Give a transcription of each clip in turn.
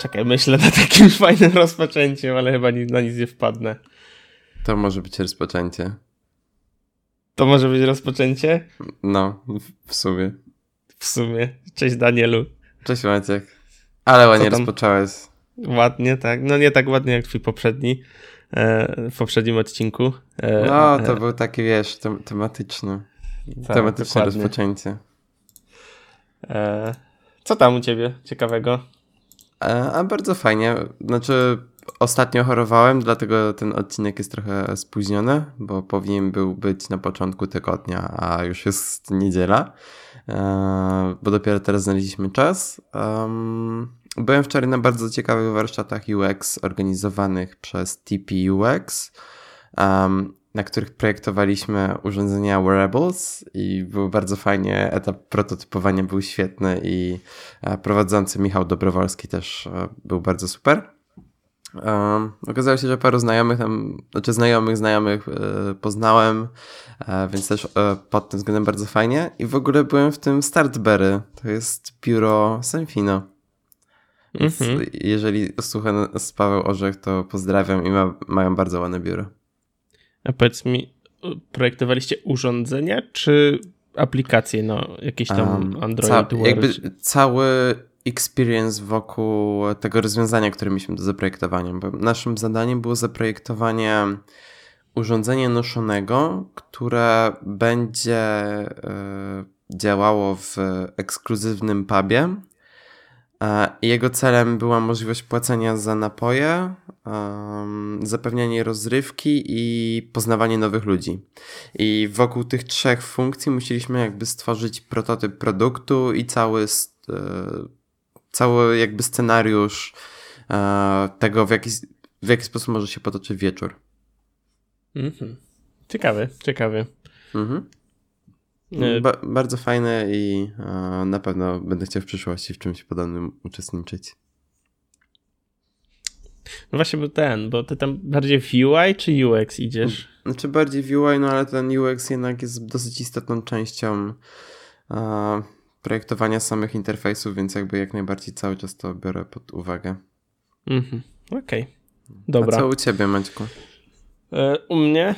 Czekaj, myślę nad takim fajnym rozpoczęciem, ale chyba na nic nie wpadnę. To może być rozpoczęcie. To może być rozpoczęcie? No, w sumie. W sumie. Cześć Danielu. Cześć Maciek. Ale ładnie rozpocząłeś. Ładnie, tak. No nie tak ładnie jak twój poprzedni, e, w poprzednim odcinku. E, no, to e, był taki, wiesz, tem tematyczny. Tak, tematyczne dokładnie. rozpoczęcie. E, co tam u ciebie ciekawego? A bardzo fajnie. Znaczy, ostatnio chorowałem, dlatego ten odcinek jest trochę spóźniony, bo powinien był być na początku tygodnia, a już jest niedziela, e, bo dopiero teraz znaleźliśmy czas. Byłem wczoraj na bardzo ciekawych warsztatach UX organizowanych przez TP UX na których projektowaliśmy urządzenia wearables i było bardzo fajnie. Etap prototypowania był świetny i e, prowadzący Michał Dobrowolski też e, był bardzo super. Um, okazało się, że paru znajomych tam, znaczy znajomych, znajomych e, poznałem, e, więc też e, pod tym względem bardzo fajnie. I w ogóle byłem w tym Startberry, to jest biuro Senfino. Więc mm -hmm. jeżeli słucha z Paweł Orzech, to pozdrawiam i ma, mają bardzo ładne biuro. A powiedz mi, projektowaliście urządzenia czy aplikacje, no jakieś tam um, Android, ca Jakby cały experience wokół tego rozwiązania, które mieliśmy do zaprojektowania, bo naszym zadaniem było zaprojektowanie urządzenia noszonego, które będzie y, działało w ekskluzywnym pubie jego celem była możliwość płacenia za napoje, zapewnianie rozrywki i poznawanie nowych ludzi. I wokół tych trzech funkcji musieliśmy jakby stworzyć prototyp produktu i cały, e, cały jakby scenariusz e, tego, w jaki, w jaki sposób może się potoczyć wieczór. Mhm. Ciekawy, ciekawy. Mhm. E, ba bardzo fajne i e, na pewno będę chciał w przyszłości w czymś podobnym uczestniczyć. No właśnie był ten, bo ty tam bardziej w UI czy UX idziesz? Znaczy bardziej w UI, no ale ten UX jednak jest dosyć istotną częścią e, projektowania samych interfejsów, więc jakby jak najbardziej cały czas to biorę pod uwagę. Mhm, okej. Okay. Dobra. A co u ciebie, Maćku? E, u mnie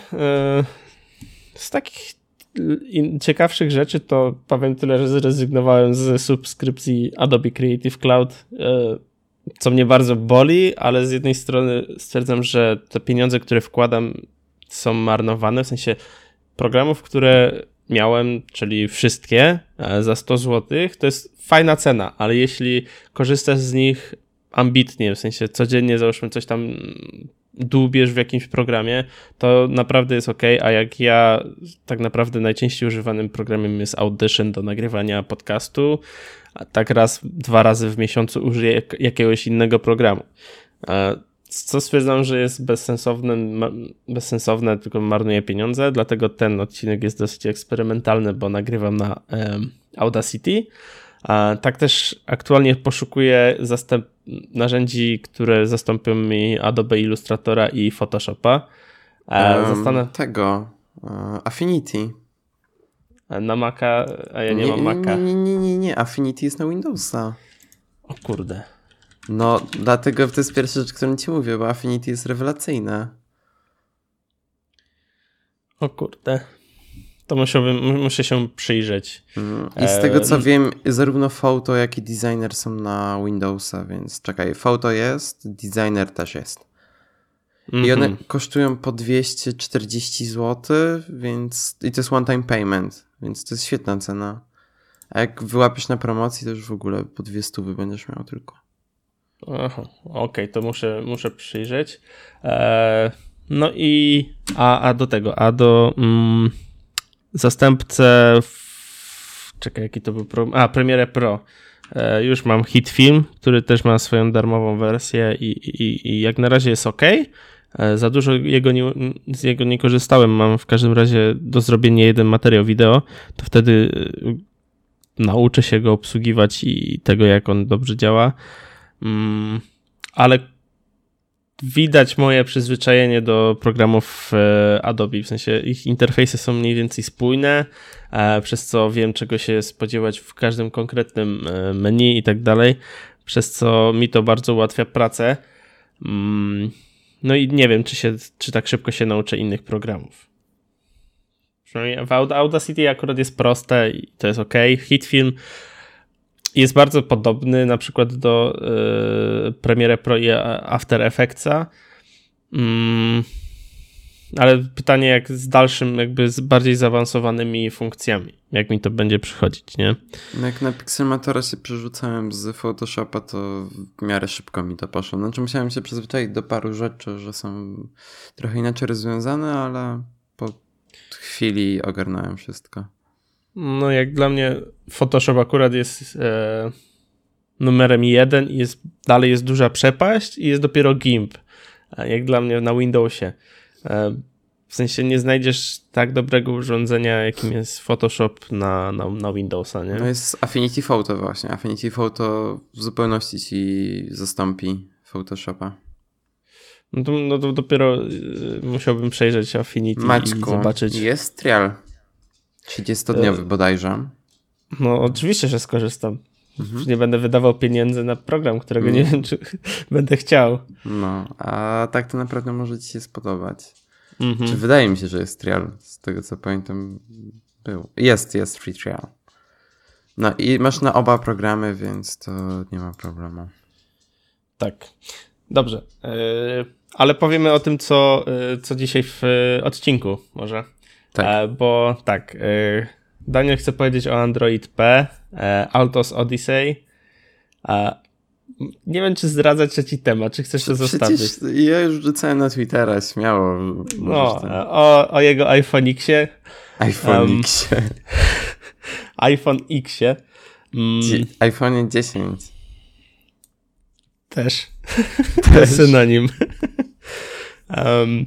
z takich ciekawszych rzeczy to powiem tyle, że zrezygnowałem z subskrypcji Adobe Creative Cloud, e, co mnie bardzo boli, ale z jednej strony stwierdzam, że te pieniądze, które wkładam są marnowane, w sensie programów, które miałem, czyli wszystkie e, za 100 zł, to jest fajna cena, ale jeśli korzystasz z nich ambitnie, w sensie codziennie załóżmy coś tam dłubiesz w jakimś programie, to naprawdę jest ok, a jak ja tak naprawdę najczęściej używanym programem jest Audition do nagrywania podcastu, a tak raz, dwa razy w miesiącu użyję jakiegoś innego programu. Co stwierdzam, że jest bezsensowne, bezsensowne, tylko marnuje pieniądze, dlatego ten odcinek jest dosyć eksperymentalny, bo nagrywam na Audacity, tak też aktualnie poszukuję zastęp narzędzi, które zastąpią mi Adobe Illustratora i Photoshopa. Um, Tego, uh, Affinity. Na Maca, a ja nie, nie mam Maca. Nie, nie, nie, nie, Affinity jest na Windowsa. O kurde. No, dlatego to jest pierwsza rzecz, którą ci mówię, bo Affinity jest rewelacyjne. O kurde to musiałbym, muszę się przyjrzeć. I z tego co e, wiem, zarówno Photo, jak i Designer są na Windowsa, więc czekaj, Photo jest, Designer też jest. Mm -hmm. I one mhm. kosztują po 240 zł, więc i to jest one time payment, więc to jest świetna cena. A jak wyłapiesz na promocji, to już w ogóle po 200 będziesz miał tylko. Aha, okej, okay, to muszę, muszę przyjrzeć. Eee, no i a, a do tego, a do mm, zastępcę. W... Czekaj, jaki to był pro... A, Premiere Pro. E, już mam hit film, który też ma swoją darmową wersję i, i, i jak na razie jest ok. E, za dużo jego nie, z jego nie korzystałem. Mam w każdym razie do zrobienia jeden materiał wideo, to wtedy e, nauczę się go obsługiwać i tego, jak on dobrze działa. Mm, ale widać moje przyzwyczajenie do programów e, Adobe, w sensie ich interfejsy są mniej więcej spójne, e, przez co wiem czego się spodziewać w każdym konkretnym e, menu i tak dalej. przez co mi to bardzo ułatwia pracę. Mm, no i nie wiem, czy, się, czy tak szybko się nauczę innych programów. Przynajmniej w Audacity akurat jest proste i to jest ok. Hitfilm jest bardzo podobny na przykład do yy, Premiere Pro i After Effectsa. Mm, ale pytanie, jak z dalszym, jakby z bardziej zaawansowanymi funkcjami, jak mi to będzie przychodzić, nie? No jak na Pixelmatora się przerzucałem z Photoshopa, to w miarę szybko mi to poszło. Znaczy musiałem się przyzwyczaić do paru rzeczy, że są trochę inaczej rozwiązane, ale po chwili ogarnąłem wszystko. No jak dla mnie Photoshop akurat jest e, numerem jeden i jest, dalej jest duża przepaść i jest dopiero GIMP, jak dla mnie na Windowsie. E, w sensie nie znajdziesz tak dobrego urządzenia, jakim jest Photoshop na, na, na Windowsa, nie? No jest Affinity Photo właśnie. Affinity Photo w zupełności ci zastąpi Photoshopa. No to, no to dopiero y, musiałbym przejrzeć Affinity Maćku, i zobaczyć. jest trial. 30-dniowy e... bodajże. No oczywiście, że skorzystam. Mhm. Nie będę wydawał pieniędzy na program, którego nie wiem, czy będę chciał. No, a tak to naprawdę może ci się spodobać. Mhm. Czy wydaje mi się, że jest trial, z tego co pamiętam był. Jest, jest free trial. No i masz na oba programy, więc to nie ma problemu. Tak. Dobrze. Yy, ale powiemy o tym, co, yy, co dzisiaj w yy, odcinku może. Tak. bo tak, Daniel chce powiedzieć o Android P, Altos Odyssey. Nie wiem, czy zdradzać trzeci temat, czy chcesz to zostawić? Ja już rzucałem na Twittera, śmiało. No, o, o jego iPhone Xie. iPhone um, Xie. iPhone Xie. Mm. iPhone 10. Też. Też. synonim. um,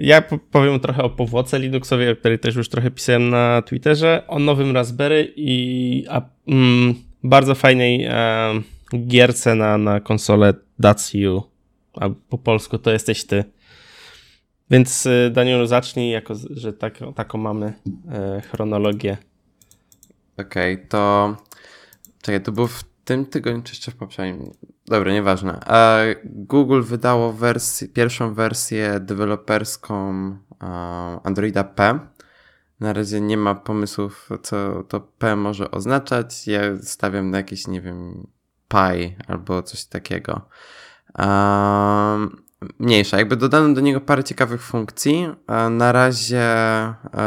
ja powiem trochę o powłoce Linuxowej, o której też już trochę pisałem na Twitterze, o nowym Raspberry i a, mm, bardzo fajnej gierce na, na konsolę That's You, a po polsku to jesteś ty. Więc y, Danielu zacznij, jako że tak, taką mamy e, chronologię. Okej, okay, to czekaj, to było w tym tygodniu, czy jeszcze w poprzednim? Dobra, nieważne. Google wydało wersję, pierwszą wersję deweloperską Androida P. Na razie nie ma pomysłów, co to P może oznaczać. Ja stawiam na jakieś, nie wiem, Pi albo coś takiego. Mniejsza. Jakby dodano do niego parę ciekawych funkcji. Na razie,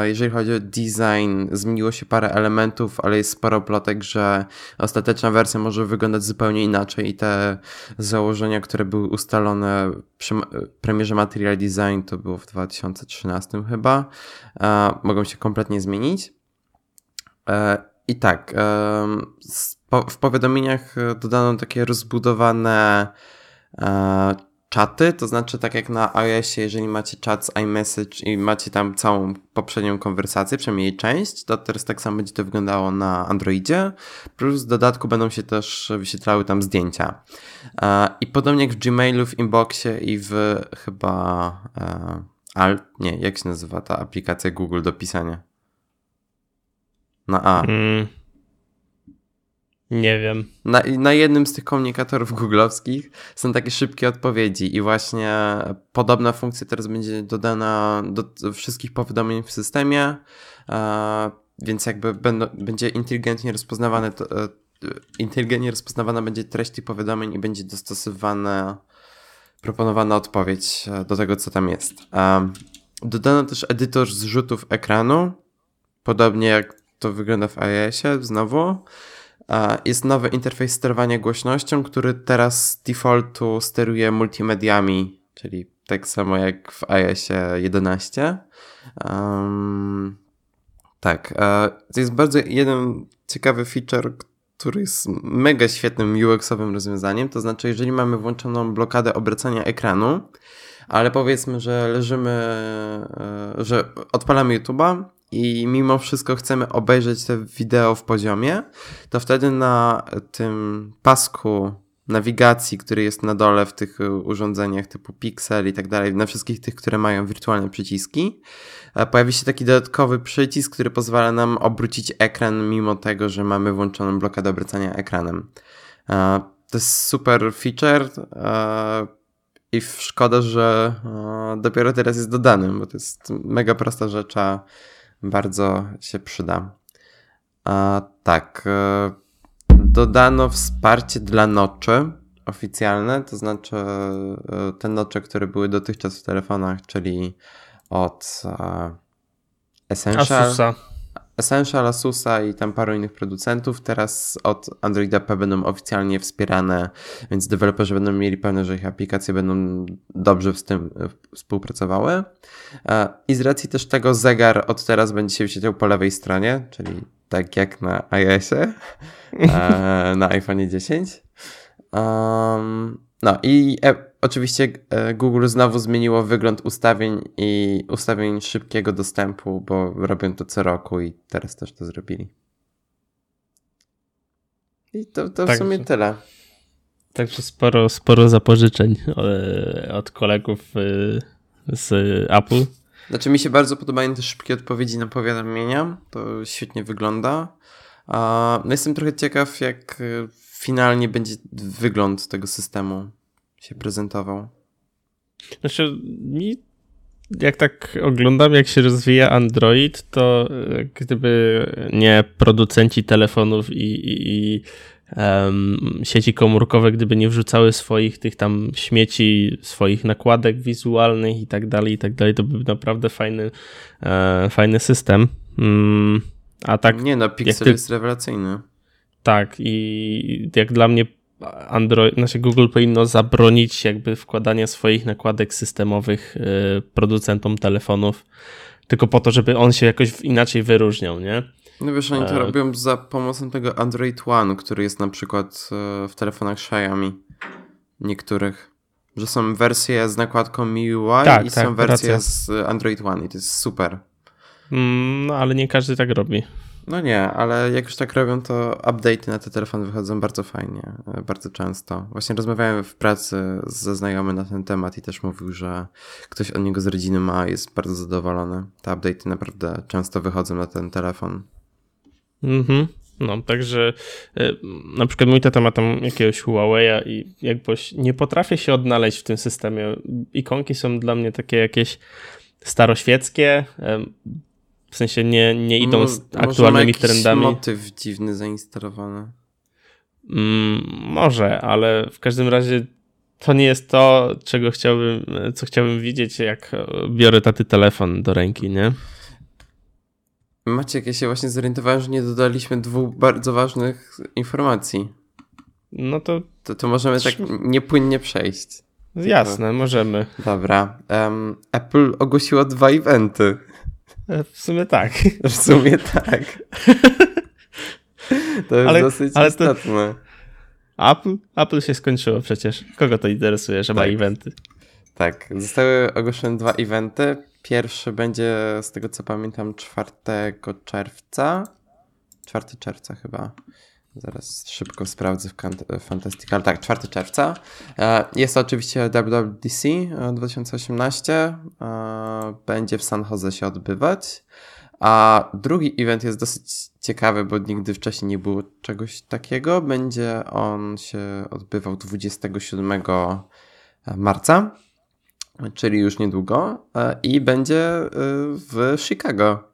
jeżeli chodzi o design, zmieniło się parę elementów, ale jest sporo plotek, że ostateczna wersja może wyglądać zupełnie inaczej i te założenia, które były ustalone przy premierze Material Design, to było w 2013 chyba, mogą się kompletnie zmienić. E, I tak, w powiadomieniach dodano takie rozbudowane e, czaty, to znaczy tak jak na iOSie, jeżeli macie czat z iMessage i macie tam całą poprzednią konwersację, przynajmniej jej część, to teraz tak samo będzie to wyglądało na Androidzie, plus w dodatku będą się też wyświetlały tam zdjęcia. I podobnie jak w Gmailu, w Inboxie i w chyba e, Alt, nie, jak się nazywa ta aplikacja Google do pisania? Na A. Mm. Nie wiem. Na, na jednym z tych komunikatorów googlowskich są takie szybkie odpowiedzi i właśnie podobna funkcja teraz będzie dodana do wszystkich powiadomień w systemie, więc jakby będą, będzie inteligentnie rozpoznawane to, e, inteligentnie rozpoznawana będzie treść tych powiadomień i będzie dostosowana proponowana odpowiedź e, do tego, co tam jest. Dodano też edytor zrzutów ekranu, podobnie jak to wygląda w iOSie znowu. Jest nowy interfejs sterowania głośnością, który teraz z defaultu steruje multimediami, czyli tak samo jak w iOSie 11. Um, tak, to jest bardzo jeden ciekawy feature, który jest mega świetnym UX-owym rozwiązaniem. To znaczy, jeżeli mamy włączoną blokadę obracania ekranu, ale powiedzmy, że leżymy, e, że odpalamy YouTube'a i mimo wszystko chcemy obejrzeć te wideo w poziomie, to wtedy na tym pasku nawigacji, który jest na dole w tych urządzeniach typu Pixel i tak dalej, na wszystkich tych, które mają wirtualne przyciski, e, pojawi się taki dodatkowy przycisk, który pozwala nam obrócić ekran mimo tego, że mamy włączoną blokadę obracania ekranem. E, to jest super feature e, i szkoda, że dopiero teraz jest dodany, bo to jest mega prosta rzecz, a bardzo się przyda. A, tak, e, dodano wsparcie dla noczy oficjalne, to znaczy te nocze, które były dotychczas w telefonach, czyli od Essential. Asusa. Essential, Asusa i tam paru innych producentów teraz od Androida P będą oficjalnie wspierane, więc deweloperzy będą mieli pewność, że ich aplikacje będą dobrze z tym e, współpracowały. E, I z racji też tego zegar od teraz będzie się wyświetlał po lewej stronie, czyli tak jak na iOSie, e, na iPhone 10. Um, no i Oczywiście e, Google znowu zmieniło wygląd ustawień i ustawień szybkiego dostępu, bo robią to co roku i teraz też to zrobili. I to, to tak, w sumie tyle. Także sporo, sporo zapożyczeń e, od kolegów e, z Apple. Znaczy mi się bardzo podobają te szybkie odpowiedzi na powiadomienia. To świetnie wygląda. No jestem trochę ciekaw, jak finalnie będzie wygląd tego systemu się prezentował? Znaczy, mi jak tak oglądam, jak się rozwija Android, to e, gdyby nie producenci telefonów i, i, i um, sieci komórkowe, gdyby nie wrzucały swoich tych tam śmieci, swoich nakładek wizualnych i tak dalej, i tak dalej, to by naprawdę fajny, e, fajny system. Mm, a tak. Nie no, Pixel ty... jest rewelacyjny. Tak, i jak dla mnie Android, znaczy Google powinno zabronić jakby wkładania swoich nakładek systemowych y, producentom telefonów, tylko po to, żeby on się jakoś inaczej wyróżniał, nie? No wiesz, oni to e... robią za pomocą tego Android One, który jest na przykład e, w telefonach Xiaomi niektórych. Że są wersje z nakładką MIUI tak, i tak, są wersje racja. z Android One i to jest super. Mm, no ale nie każdy tak robi. No nie, ale jak już tak robią, to update'y na te telefony wychodzą bardzo fajnie, e, bardzo często. Właśnie rozmawiałem w pracy ze znajomym na ten temat i też mówił, że ktoś od niego z rodziny ma jest bardzo zadowolony. Te update'y naprawdę często wychodzą na ten telefon. Mhm. No, także e, na przykład mój tata ma tam jakiegoś Huawei'a i jakby nie potrafię się odnaleźć w tym systemie. Ikonki są dla mnie takie jakieś staroświeckie, w sensie nie, nie idą Mo, z aktualnymi trendami. Może motyw dziwny zainstalowany. Mm, może, ale w każdym razie to nie jest to, czego chciałbym, co chciałbym widzieć, jak biorę taty telefon do ręki, nie? Maciek, ja się właśnie zorientowałem, że nie dodaliśmy dwóch bardzo ważnych informacji. No to... To, to możemy tak niepłynnie przejść. Jasne, możemy. Dobra. Um, Apple ogłosiło dwa eventy. E, w sumie tak. W sumie tak. To jest ale, dosyć ale istotne. To... Apple? Apple się skończyło przecież. Kogo to interesuje, że tak. ma eventy? Tak, zostały ogłoszone dwa eventy. Pierwszy będzie, z tego co pamiętam, 4 czerwca. 4 czerwca chyba. Zaraz szybko sprawdzę w Fantastical. Tak, 4 czerwca. E, jest to oczywiście WWDC 2018. E, będzie w San Jose się odbywać. A drugi event jest dosyć ciekawy, bo nigdy wcześniej nie było czegoś takiego. Będzie on się odbywał 27 marca, czyli już niedługo. E, I będzie w Chicago.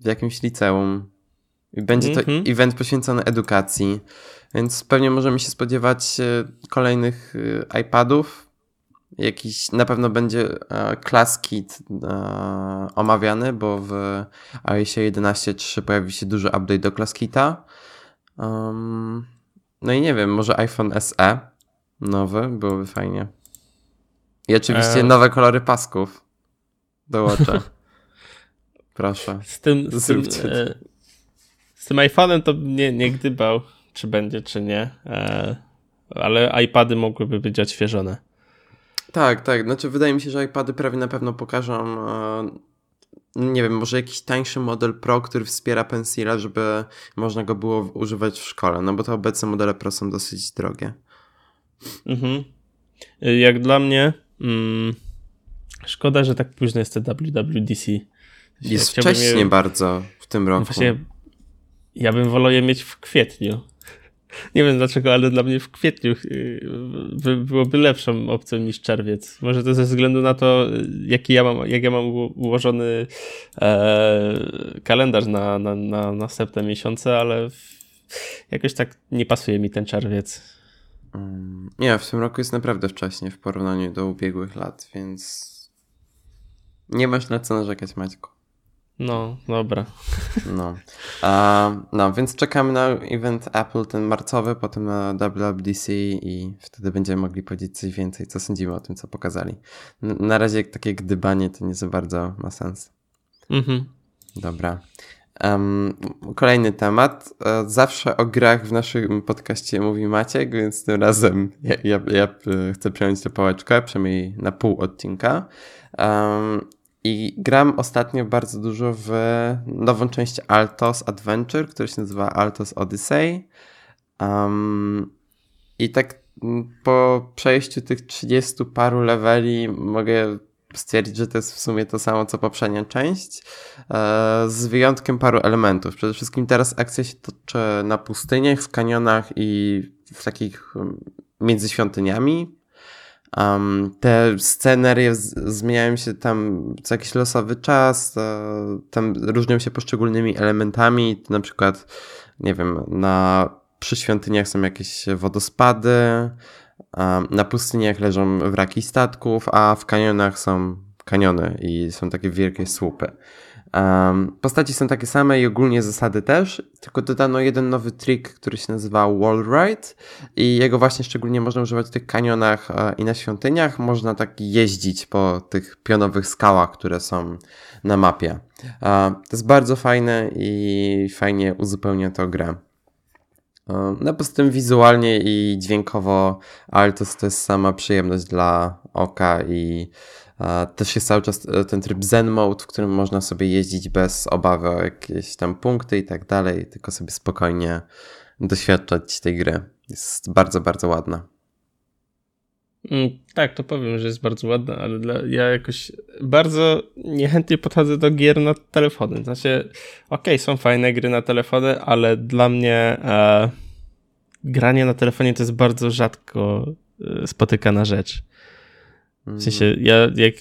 W jakimś liceum. I będzie to mm -hmm. event poświęcony edukacji, więc pewnie możemy się spodziewać e, kolejnych e, iPadów. Jakiś na pewno będzie e, Class Kit omawiany, bo w iOSie 11.3 pojawi się duży update do Class Kita. Um, no i nie wiem, może iPhone SE nowy, byłoby fajnie. I oczywiście nowe kolory pasków dołączę. Proszę. Z tym, z tym z tym iPhone'em to nie, nie gdybał, czy będzie, czy nie. E, ale iPady mogłyby być odświeżone. Tak, tak. Znaczy, wydaje mi się, że iPady prawie na pewno pokażą. E, nie wiem, może jakiś tańszy model Pro, który wspiera Pencila, żeby można go było używać w szkole. No bo te obecne modele Pro są dosyć drogie. Mhm. Jak dla mnie, mm, szkoda, że tak późno jest te WWDC. Jest wcześnie je... bardzo w tym roku. Właśnie ja bym wolał je mieć w kwietniu. Nie wiem dlaczego, ale dla mnie w kwietniu y, byłoby lepszą opcją niż czerwiec. Może to ze względu na to, jaki ja mam, jak ja mam ułożony e, kalendarz na, na, na następne miesiące, ale jakoś tak nie pasuje mi ten czerwiec. Mm, nie, w tym roku jest naprawdę wcześnie w porównaniu do ubiegłych lat, więc nie masz na co narzekać, Maćku. No, dobra. No. Uh, no, więc czekamy na event Apple, ten marcowy, potem na WWDC i wtedy będziemy mogli powiedzieć coś więcej, co sądzimy o tym, co pokazali. Na razie takie gdybanie to nie za bardzo ma sens. Mhm. Dobra. Um, kolejny temat. E, zawsze o grach w naszym podcaście mówi Maciek, więc tym razem ja, ja, ja e, chcę przejąć tę pałeczkę, przynajmniej na pół odcinka. Um, I gram ostatnio bardzo dużo w nową część Altos Adventure, która się nazywa Altos Odyssey. Um, I tak po przejściu tych 30 paru leveli mogę stwierdzić, że to jest w sumie to samo co poprzednia część, e, z wyjątkiem paru elementów. Przede wszystkim teraz akcja się toczy na pustyniach, w kanionach i w takich um, między świątyniami. Um, te scenerie zmieniają się tam co jakiś losowy czas, tam różnią się poszczególnymi elementami, na przykład, nie wiem, na przy świątyniach są jakieś wodospady, na pustyniach leżą wraki statków, a w kanionach są kaniony i są takie wielkie słupy. Um, postaci są takie same i ogólnie zasady też, tylko dodano jeden nowy trik, który się nazywa Wall Ride i jego właśnie szczególnie można używać w tych kanionach e, i na świątyniach. Można tak jeździć po tych pionowych skałach, które są na mapie. E, to jest bardzo fajne i fajnie uzupełnia to grę. No poza tym wizualnie i dźwiękowo Altos to jest sama przyjemność dla oka i też jest cały czas e, ten tryb Zen Mode, w którym można sobie jeździć bez obawy o jakieś tam punkty i tak dalej, tylko sobie spokojnie doświadczać tej gry. Jest bardzo, bardzo ładna. Mm, tak, to powiem, że jest bardzo ładna, ale dla, ja jakoś bardzo niechętnie podchodzę do gier na telefony. Znaczy, okej, okay, są fajne gry na telefony, ale dla mnie e, granie na telefonie to jest bardzo rzadko e, spotykana rzecz. W sensie, ja jak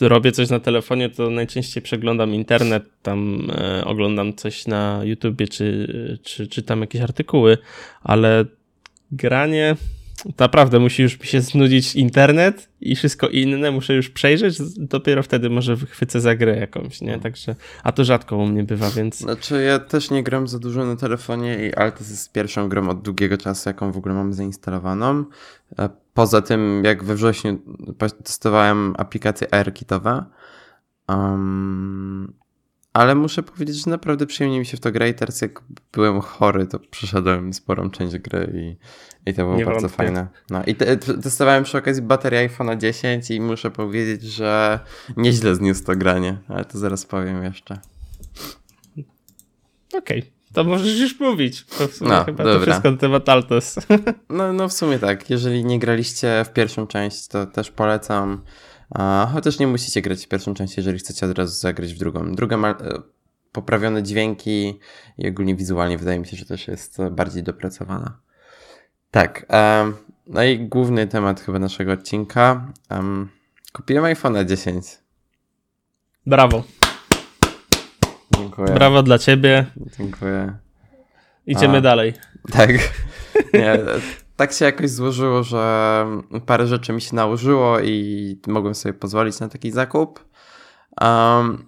robię coś na telefonie, to najczęściej przeglądam internet, tam e, oglądam coś na YouTubie, czy, czy czytam jakieś artykuły, ale granie naprawdę musi już mi się znudzić internet i wszystko inne muszę już przejrzeć, dopiero wtedy może wychwycę za grę jakąś, nie? Także, a to rzadko u mnie bywa, więc... Znaczy ja też nie gram za dużo na telefonie i Altos jest pierwszą grą od długiego czasu, jaką w ogóle mam zainstalowaną. E, poza tym, jak we wrześniu testowałem aplikacje AirKitowe, um, ale muszę powiedzieć, że naprawdę przyjemnie mi się w to gra i teraz jak byłem chory, to przeszedłem sporą część gry i, i to było Nie bardzo wątpię. fajne. No i te, testowałem przy okazji baterię iPhone'a 10 i muszę powiedzieć, że nieźle zniósł to granie, ale to zaraz powiem jeszcze. Okej. Okay. To możesz już mówić. To w sumie no, chyba dobra. to wszystko na temat Altos. No, no w sumie tak. Jeżeli nie graliście w pierwszą część, to też polecam. Chociaż nie musicie grać w pierwszą część, jeżeli chcecie od razu zagrać w drugą. Druga ma e, poprawione dźwięki i ogólnie wizualnie wydaje mi się, że też jest bardziej dopracowana. Tak. No i główny temat chyba naszego odcinka. Kupiłem iPhone'a 10. Brawo. Dziękuję. Brawo dla ciebie. Dziękuję. Idziemy A, dalej. Tak. Nie, tak się jakoś złożyło, że parę rzeczy mi się nałożyło i mogłem sobie pozwolić na taki zakup. Um,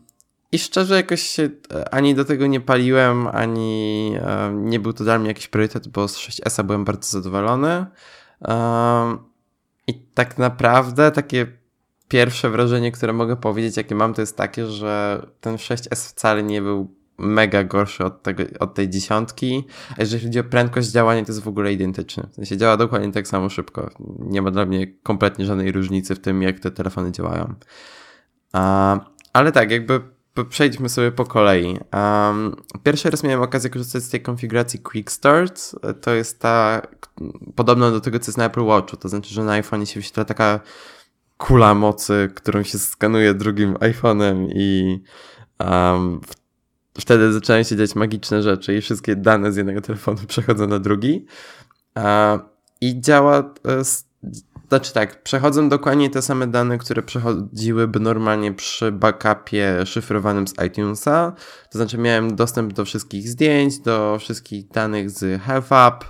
I szczerze jakoś się ani do tego nie paliłem, ani um, nie był to dla mnie jakiś priorytet, bo z 6S byłem bardzo zadowolony. Um, I tak naprawdę takie pierwsze wrażenie, które mogę powiedzieć, jakie mam, to jest takie, że ten 6S wcale nie był mega gorszy od, tego, od tej dziesiątki. A jeżeli chodzi o prędkość działania, to jest w ogóle identyczny. W sensie działa dokładnie tak samo szybko. Nie ma dla mnie kompletnie żadnej różnicy w tym, jak te telefony działają. Ale tak, jakby przejdźmy sobie po kolei. Um, pierwszy raz miałem okazję korzystać z tej konfiguracji Quick Start. To jest ta, podobna do tego, co jest na Apple Watchu. To znaczy, że na iPhone się wyświetla taka kula mocy, którą się skanuje drugim iPhone'em i um, wtedy zaczynają się dziać magiczne rzeczy i wszystkie dane z jednego telefonu przechodzą na drugi. I działa, e, znaczy tak, przechodzą dokładnie te same dane, które przechodziłyby normalnie przy backupie szyfrowanym z iTunesa. To znaczy miałem dostęp do wszystkich zdjęć, do wszystkich danych z Health App,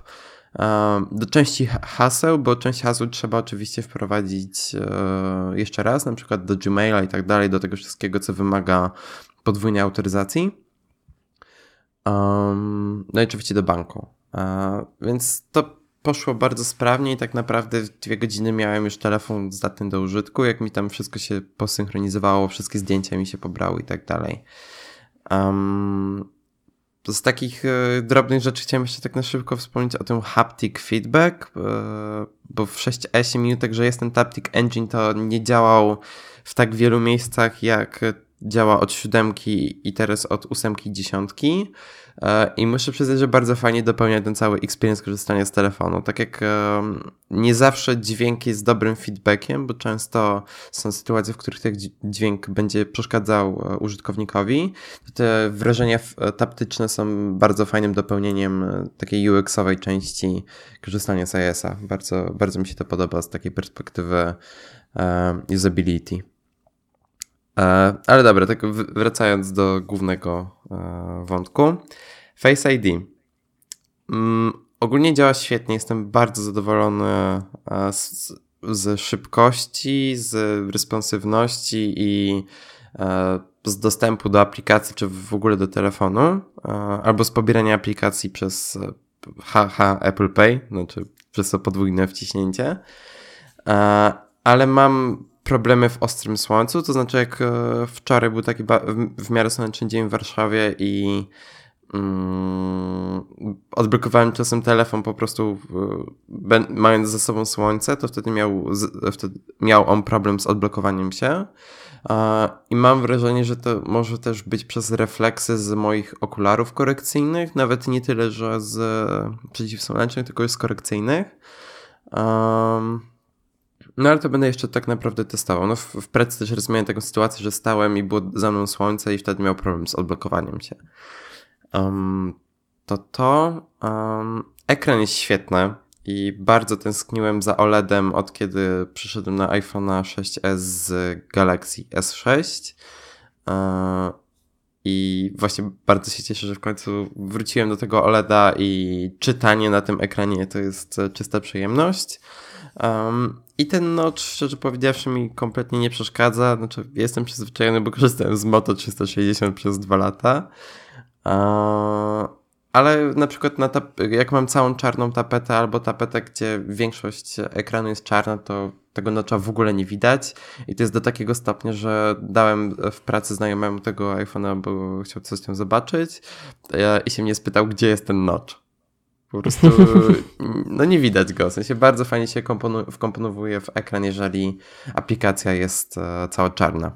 do części haseł, bo część haseł trzeba oczywiście wprowadzić e, jeszcze raz, na przykład do Gmaila i tak dalej, do tego wszystkiego, co wymaga podwójnej autoryzacji. No i oczywiście do banku. Więc to poszło bardzo sprawnie i tak naprawdę w dwie godziny miałem już telefon zdatny do użytku, jak mi tam wszystko się posynchronizowało, wszystkie zdjęcia mi się pobrały i tak dalej. Um, z takich e, drobnych rzeczy chciałem jeszcze tak na szybko wspomnieć o tym haptic feedback, e, bo w 6S, mimo tak, że jest ten Taptic Engine, to nie działał w tak wielu miejscach, jak działa od siódemki i teraz od ósemki i dziesiątki. E, I muszę przyznać, że bardzo fajnie dopełnia ten cały experience korzystania z telefonu. Tak jak nie zawsze dźwięk jest dobrym feedbackiem, bo często są sytuacje, w których ten dźwięk będzie przeszkadzał e, użytkownikowi, te wrażenia e, taptyczne są bardzo fajnym dopełnieniem takiej UX-owej części korzystania z iOS-a. Bardzo, bardzo mi się to podoba z takiej perspektywy usability. Ale dobra, tak wracając do głównego wątku. Face ID. Mm, ogólnie działa świetnie, jestem bardzo zadowolony e, z, z szybkości, z responsywności i e, z dostępu do aplikacji, czy w ogóle do telefonu, e, albo z pobierania aplikacji przez HH Apple Pay, znaczy przez to podwójne wciśnięcie. Ale mam problemy w ostrym słońcu, to znaczy jak wczoraj był taki w miarę słoneczny dzień w Warszawie i Mm, odblokowałem czasem telefon po prostu mając ze sobą słońce, to wtedy miał, wtedy miał on problem z odblokowaniem się. I mam wrażenie, że to może też być przez refleksy z moich okularów korekcyjnych, nawet nie tyle, że z przeciwsłonecznych, tylko z korekcyjnych. No ale to będę jeszcze tak naprawdę testował. No w, w pracy też rozumiem taką sytuację, że stałem i było za mną słońce i wtedy miał problem z odblokowaniem się. Um, to to um, ekran jest świetny i bardzo tęskniłem za OLEDem od kiedy przyszedłem na iPhone'a 6s z Galaxy S6. E, I właśnie bardzo się cieszę, że w końcu wróciłem do tego OLEDa i czytanie na tym ekranie to jest czysta przyjemność. Um, I ten notch, szczerze powiedziawszy, mi kompletnie nie przeszkadza. Znaczy, jestem przyzwyczajony, bo korzystałem z Moto 360 przez dwa lata. Ale na przykład na jak mam całą czarną tapetę albo tapetę, gdzie większość ekranu jest czarna, to tego nocza w ogóle nie widać. I to jest do takiego stopnia, że dałem w pracy znajomemu tego iPhone'a, bo chciał coś tam zobaczyć i się mnie spytał, gdzie jest ten notch. Po prostu no nie widać go. W sensie bardzo fajnie się wkomponowuje w ekran, jeżeli aplikacja jest e, cała czarna.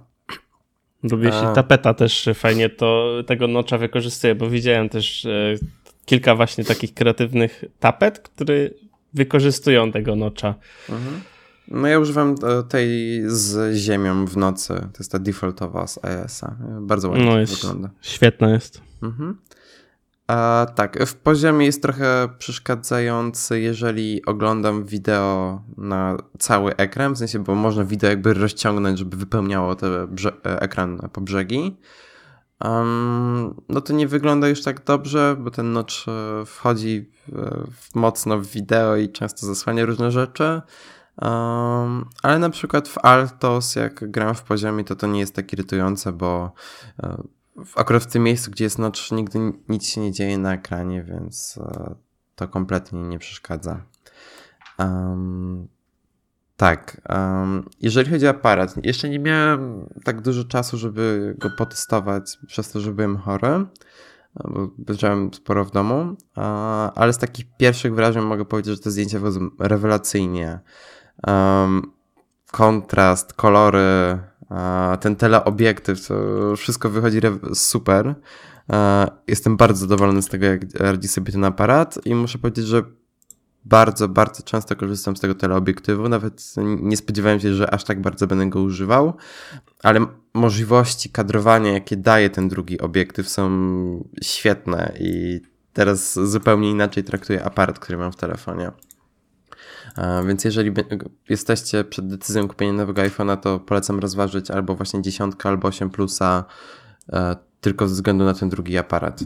Lubię się tapeta też fajnie to tego nocza wykorzystuje, bo widziałem też e, kilka właśnie takich kreatywnych tapet, które wykorzystują tego nocza. Mhm. No ja używam e, tej z ziemią w nocy. To jest ta defaultowa z iOS-a. Bardzo ładnie no jest, wygląda. Świetna jest. Mhm. A, tak, w poziomie jest trochę przeszkadzający, jeżeli oglądam wideo na cały ekran, w sensie, bo można wideo jakby rozciągnąć, żeby wypełniało ten ekran po brzegi. Um, no to nie wygląda już tak dobrze, bo ten notch e, wchodzi w, mocno w wideo i często zasłania różne rzeczy. Um, ale na przykład w Altos, jak gram w poziomie, to to nie jest tak irytujące, bo uh, akurat w tym miejscu, gdzie jest noc, nigdy nic się nie dzieje na ekranie, więc e, to kompletnie nie przeszkadza. Um, tak, um, jeżeli chodzi o aparat, jeszcze nie miałem tak dużo czasu, żeby go potestować, przez to, że byłem chory, bo leżałem sporo w domu, ale z takich pierwszych wrażeń mogę powiedzieć, że te zdjęcia wychodzą rewelacyjnie. Um, kontrast, kolory, ten teleobiektyw, to wszystko wychodzi super. Jestem bardzo zadowolony z tego, jak radzi sobie ten aparat i muszę powiedzieć, że bardzo, bardzo często korzystam z tego teleobiektywu. Nawet nie spodziewałem się, że aż tak bardzo będę go używał, ale możliwości kadrowania, jakie daje ten drugi obiektyw, są świetne i teraz zupełnie inaczej traktuję aparat, który mam w telefonie. Więc jeżeli jesteście przed decyzją kupienia nowego iPhone'a, to polecam rozważyć albo właśnie 10, albo 8 plusa, e, tylko ze względu na ten drugi aparat.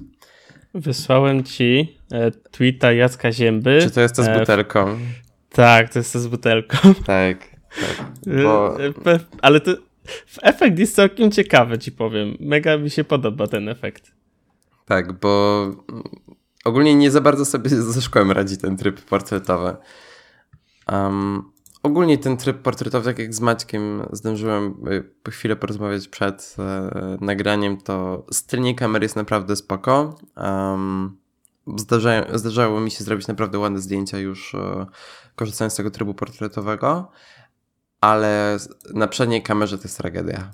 Wysłałem ci e, tweeta Jacka Zięby. Czy to jest to z e, butelką? Tak, to jest to z butelką. Tak. tak bo... Ale to efekt jest całkiem ciekawy, ci powiem. Mega mi się podoba ten efekt. Tak, bo ogólnie nie za bardzo sobie ze szkołem radzi ten tryb portretowy. Um, ogólnie ten tryb portretowy, tak jak z Maćkiem zdążyłem po chwilę porozmawiać przed e, nagraniem, to stylnie kamery jest naprawdę spoko. Um, zdarzają, zdarzało mi się zrobić naprawdę ładne zdjęcia już e, korzystając z tego trybu portretowego, ale na przedniej kamerze to jest tragedia.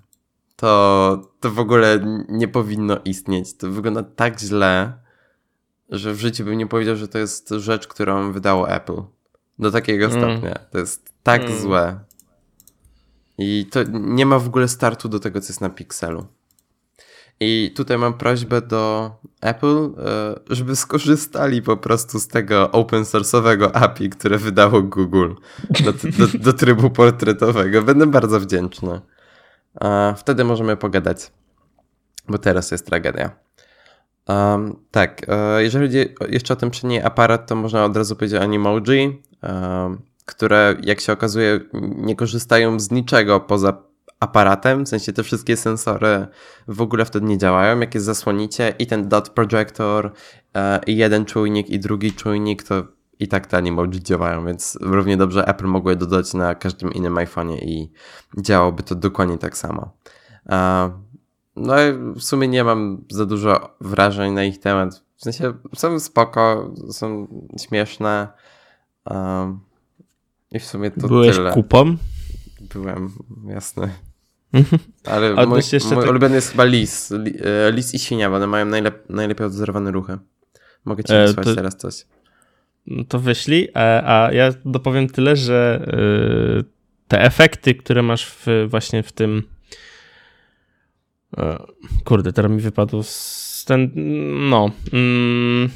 To, to w ogóle nie powinno istnieć. To wygląda tak źle, że w życiu bym nie powiedział, że to jest rzecz, którą wydało Apple. Do takiego mm. stopnia. To jest tak mm. złe. I to nie ma w ogóle startu do tego, co jest na Pixelu. I tutaj mam prośbę do Apple, e, żeby skorzystali po prostu z tego open source'owego API, które wydało Google do, do, do trybu portretowego. Będę bardzo wdzięczny. A wtedy możemy pogadać, bo teraz jest tragedia. Um, tak, e, jeżeli chodzi jeszcze o ten przedni aparat, to można od razu powiedzieć o Animoji które jak się okazuje nie korzystają z niczego poza aparatem, w sensie te wszystkie sensory w ogóle wtedy nie działają. Jak je zasłonicie i ten dot projector, e, i jeden czujnik, i drugi czujnik, to i tak te animoji działają, więc równie dobrze Apple mogło je dodać na każdym innym iPhone'ie i działałoby to dokładnie tak samo. E, no i w sumie nie mam za dużo wrażeń na ich temat. W sensie są spoko, są śmieszne. Um, I w sumie to Byłeś tyle. kupą? Byłem, jasne. Ale mój, mój tak... ulubiony jest chyba lis. E, lis i świnia, bo one mają najlep najlepiej odzorowane ruchy. Mogę ci e, wysłać to... teraz coś. No to wyślij, a, a ja dopowiem tyle, że yy, te efekty, które masz w, właśnie w tym kurde, teraz mi wypadł z ten, no yy,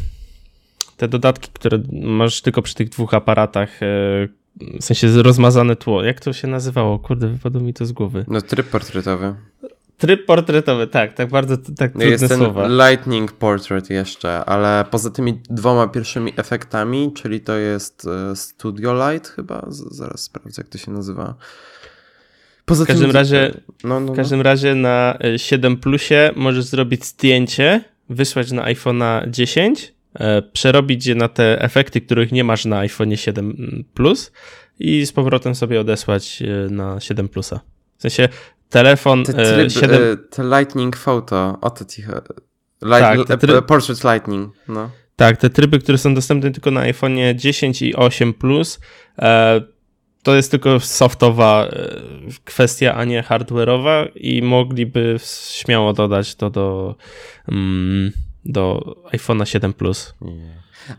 te dodatki, które masz tylko przy tych dwóch aparatach, e, w sensie rozmazane tło. Jak to się nazywało? Kurde, wypadło mi to z głowy. No tryb portretowy. Tryb portretowy, tak, tak bardzo tak no Jest ten słowa. Lightning Portrait jeszcze, ale poza tymi dwoma pierwszymi efektami, czyli to jest e, Studio Light chyba, zaraz sprawdzę jak to się nazywa. Poza w każdym tym, razie, no, no, w no. każdym no. razie na 7 e, Plusie możesz zrobić zdjęcie, wysłać na iPhone'a 10 E, przerobić je na te efekty, których nie masz na iPhone 7 Plus i z powrotem sobie odesłać e, na 7 Plusa. W sensie telefon te, tryb, 7... te Lightning Photo, o to ci. Light, tak, tryb... Portrait Lightning, no. Tak, te tryby, które są dostępne tylko na iPhone 10 i 8 Plus, to jest tylko softowa kwestia, a nie hardware'owa i mogliby śmiało dodać to do mm, do iPhone'a 7 Plus.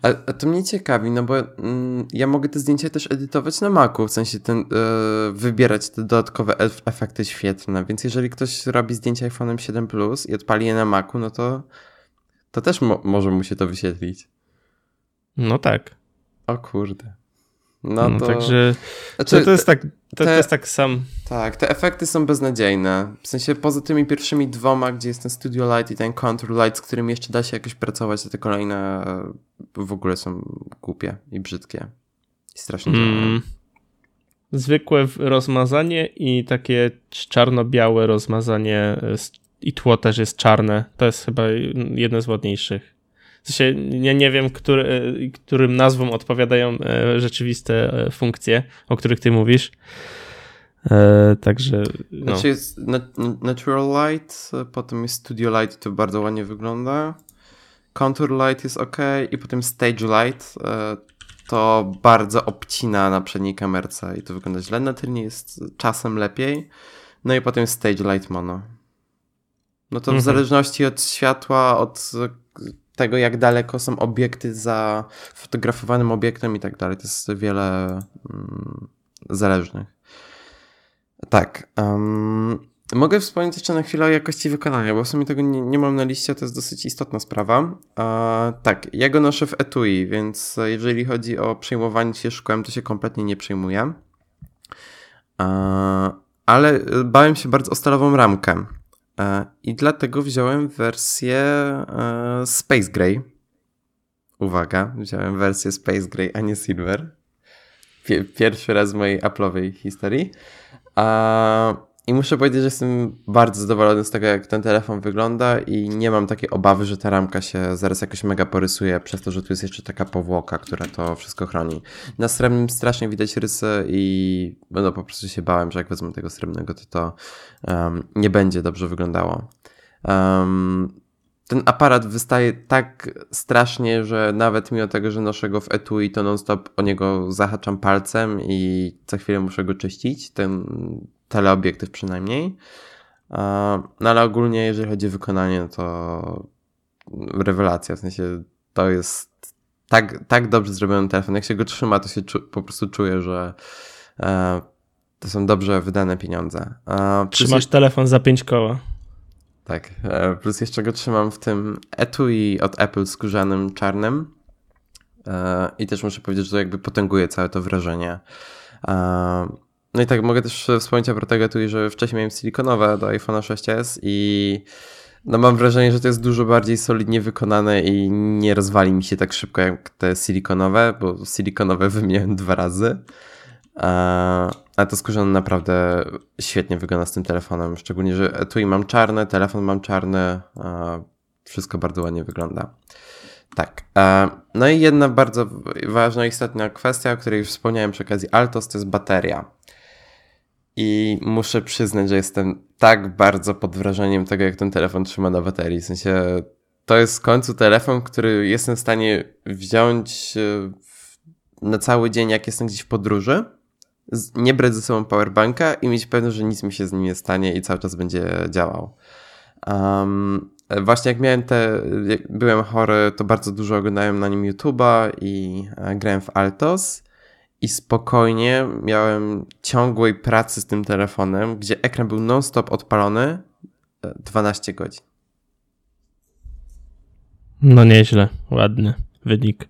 A, a, to mnie ciekawi, no bo mm, ja mogę te zdjęcia też edytować na Macu, w sensie ten, yy, wybierać te dodatkowe efekty świetne, więc jeżeli ktoś robi zdjęcia iPhone'em 7 Plus i odpali je na Macu, no to to też mo może mu się to wyświetlić. No tak. O kurde. No, no to... Także znaczy, to, to, jest tak, to, te, to, jest tak sam. Tak, te efekty są beznadziejne. W sensie poza tymi pierwszymi dwoma, gdzie jest ten Studio Light i ten Contour Light, z którym jeszcze da się jakoś pracować, to te kolejne e, w ogóle są głupie i brzydkie. I strasznie mm. Zwykłe rozmazanie i takie czarno-białe rozmazanie e, i tło też jest czarne. To jest chyba jedno z ładniejszych. Sensie nie, nie wiem, który, którym nazwom odpowiadają e, rzeczywiste e, funkcje, o których ty mówisz. E, także. No. Znaczy jest Natural Light, potem jest Studio Light, to bardzo ładnie wygląda. Contour Light jest ok, i potem Stage Light to bardzo obcina na przedniej kamerce i to wygląda źle. Na tylnie jest czasem lepiej. No i potem Stage Light Mono. No to w mhm. zależności od światła, od tego, jak daleko są obiekty za fotografowanym obiektem i tak dalej. To jest wiele mm, zależnych. Tak. Um, mogę wspomnieć jeszcze na chwilę o jakości wykonania, bo w sumie tego nie, nie mam na liście, to jest dosyć istotna sprawa. Uh, tak, ja go noszę w etui, więc jeżeli chodzi o przejmowanie się szkłem, to się kompletnie nie przejmuję. Uh, ale bałem się bardzo o stalową ramkę. E, I dlatego wziąłem wersję e, Space Gray. Uwaga, wziąłem wersję Space Gray, a nie Silver. Pierwszy raz w mojej Apple'owej historii. I muszę powiedzieć, że jestem bardzo zadowolony z tego, jak ten telefon wygląda i nie mam takiej obawy, że ta ramka się zaraz jakoś mega porysuje przez to, że tu jest jeszcze taka powłoka, która to wszystko chroni. Na srebrnym strasznie widać rysy i no, po prostu się bałem, że jak wezmę tego srebrnego, to to um, nie będzie dobrze wyglądało. Um, ten aparat wystaje tak strasznie, że nawet mimo tego, że noszę go w etui, to non-stop o niego zahaczam palcem i co chwilę muszę go czyścić. Ten teleobiektyw przynajmniej. No ale ogólnie, jeżeli chodzi o wykonanie, to rewelacja. W sensie to jest tak, tak dobrze zrobiony telefon. Jak się go trzyma, to się po prostu czuje, że e, to są dobrze wydane pieniądze. Trzymasz telefon za pięć koła. Tak, e, plus jeszcze go trzymam w tym etui od Apple skórzanym czarnym e, i też muszę powiedzieć, że to jakby potęguje całe to wrażenie. No i tak mogę też wspomnieć a propos tego, że wcześniej miałem silikonowe do iPhone 6s i no mam wrażenie, że to jest dużo bardziej solidnie wykonane i nie rozwali mi się tak szybko jak te silikonowe, bo silikonowe wymieniałem dwa razy. A to skórzane naprawdę świetnie wygląda z tym telefonem, szczególnie, że tu i mam czarne, telefon mam czarny, wszystko bardzo ładnie wygląda. Tak. No i jedna bardzo ważna, istotna kwestia, o której już wspomniałem przy okazji Altos, to jest bateria. I muszę przyznać, że jestem tak bardzo pod wrażeniem tego, jak ten telefon trzyma na baterii. W sensie to jest w końcu telefon, który jestem w stanie wziąć e, na cały dzień, jak jestem gdzieś w podróży, nie brać ze sobą powerbanka i mieć pewność, że nic mi się z nim nie stanie i cały czas będzie działał. Um, właśnie jak miałem te, jak byłem chory, to bardzo dużo oglądałem na nim YouTube'a i e, grałem w Altos i spokojnie miałem ciągłej pracy z tym telefonem, gdzie ekran był non-stop odpalony 12 e, godzin. No nieźle, ładny wynik.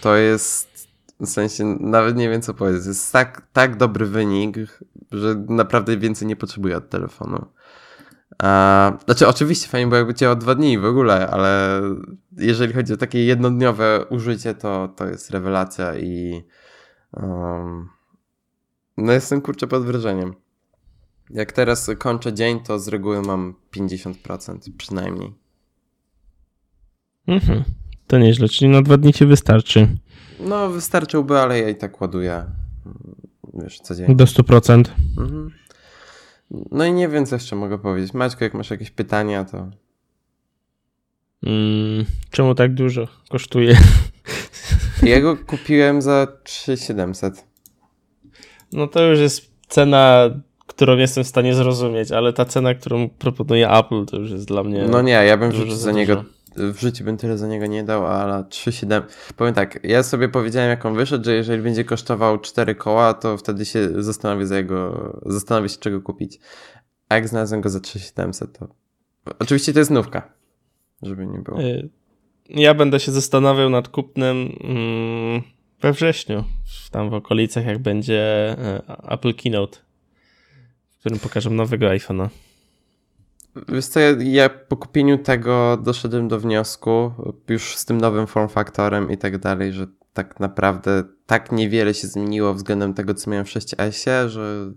To jest, w sensie, nawet nie wiem co powiedzieć, jest tak, tak dobry wynik, że naprawdę więcej nie potrzebuję od telefonu. A, znaczy, oczywiście fajnie było jakby działał dwa dni w ogóle, ale jeżeli chodzi o takie jednodniowe użycie, to, to jest rewelacja i Um, no jestem kurczę pod wrażeniem. Jak teraz kończę dzień, to z reguły mam 50% przynajmniej. Mhm. To nieźle, czyli na dwa dni ci wystarczy. No wystarczyłby, ale ja i tak ładuję wiesz, codziennie. Do 100%. Mhm. No i nie wiem, co jeszcze mogę powiedzieć. Maćku, jak masz jakieś pytania, to... Mm, czemu tak dużo kosztuje? Ja go kupiłem za 3700. No to już jest cena, którą jestem w stanie zrozumieć, ale ta cena, którą proponuje Apple, to już jest dla mnie. No nie, ja bym w za niego. W życiu bym tyle za niego nie dał, ale 3,7. Powiem tak, ja sobie powiedziałem, jak on wyszedł, że jeżeli będzie kosztował 4 koła, to wtedy się zastanowię za jego. Zastanowię się, czego kupić. A jak znalazłem go za 3700, to. Oczywiście to jest nówka. Żeby nie było. Y, ja będę się zastanawiał nad kupnem mm, we wrześniu, tam w okolicach, jak będzie e, Apple Keynote, w którym pokażę nowego iPhone'a. Wiesz co, ja, po kupieniu tego doszedłem do wniosku, już z tym nowym form factorem i tak dalej, że tak naprawdę tak niewiele się zmieniło względem tego, co miałem w 6S, że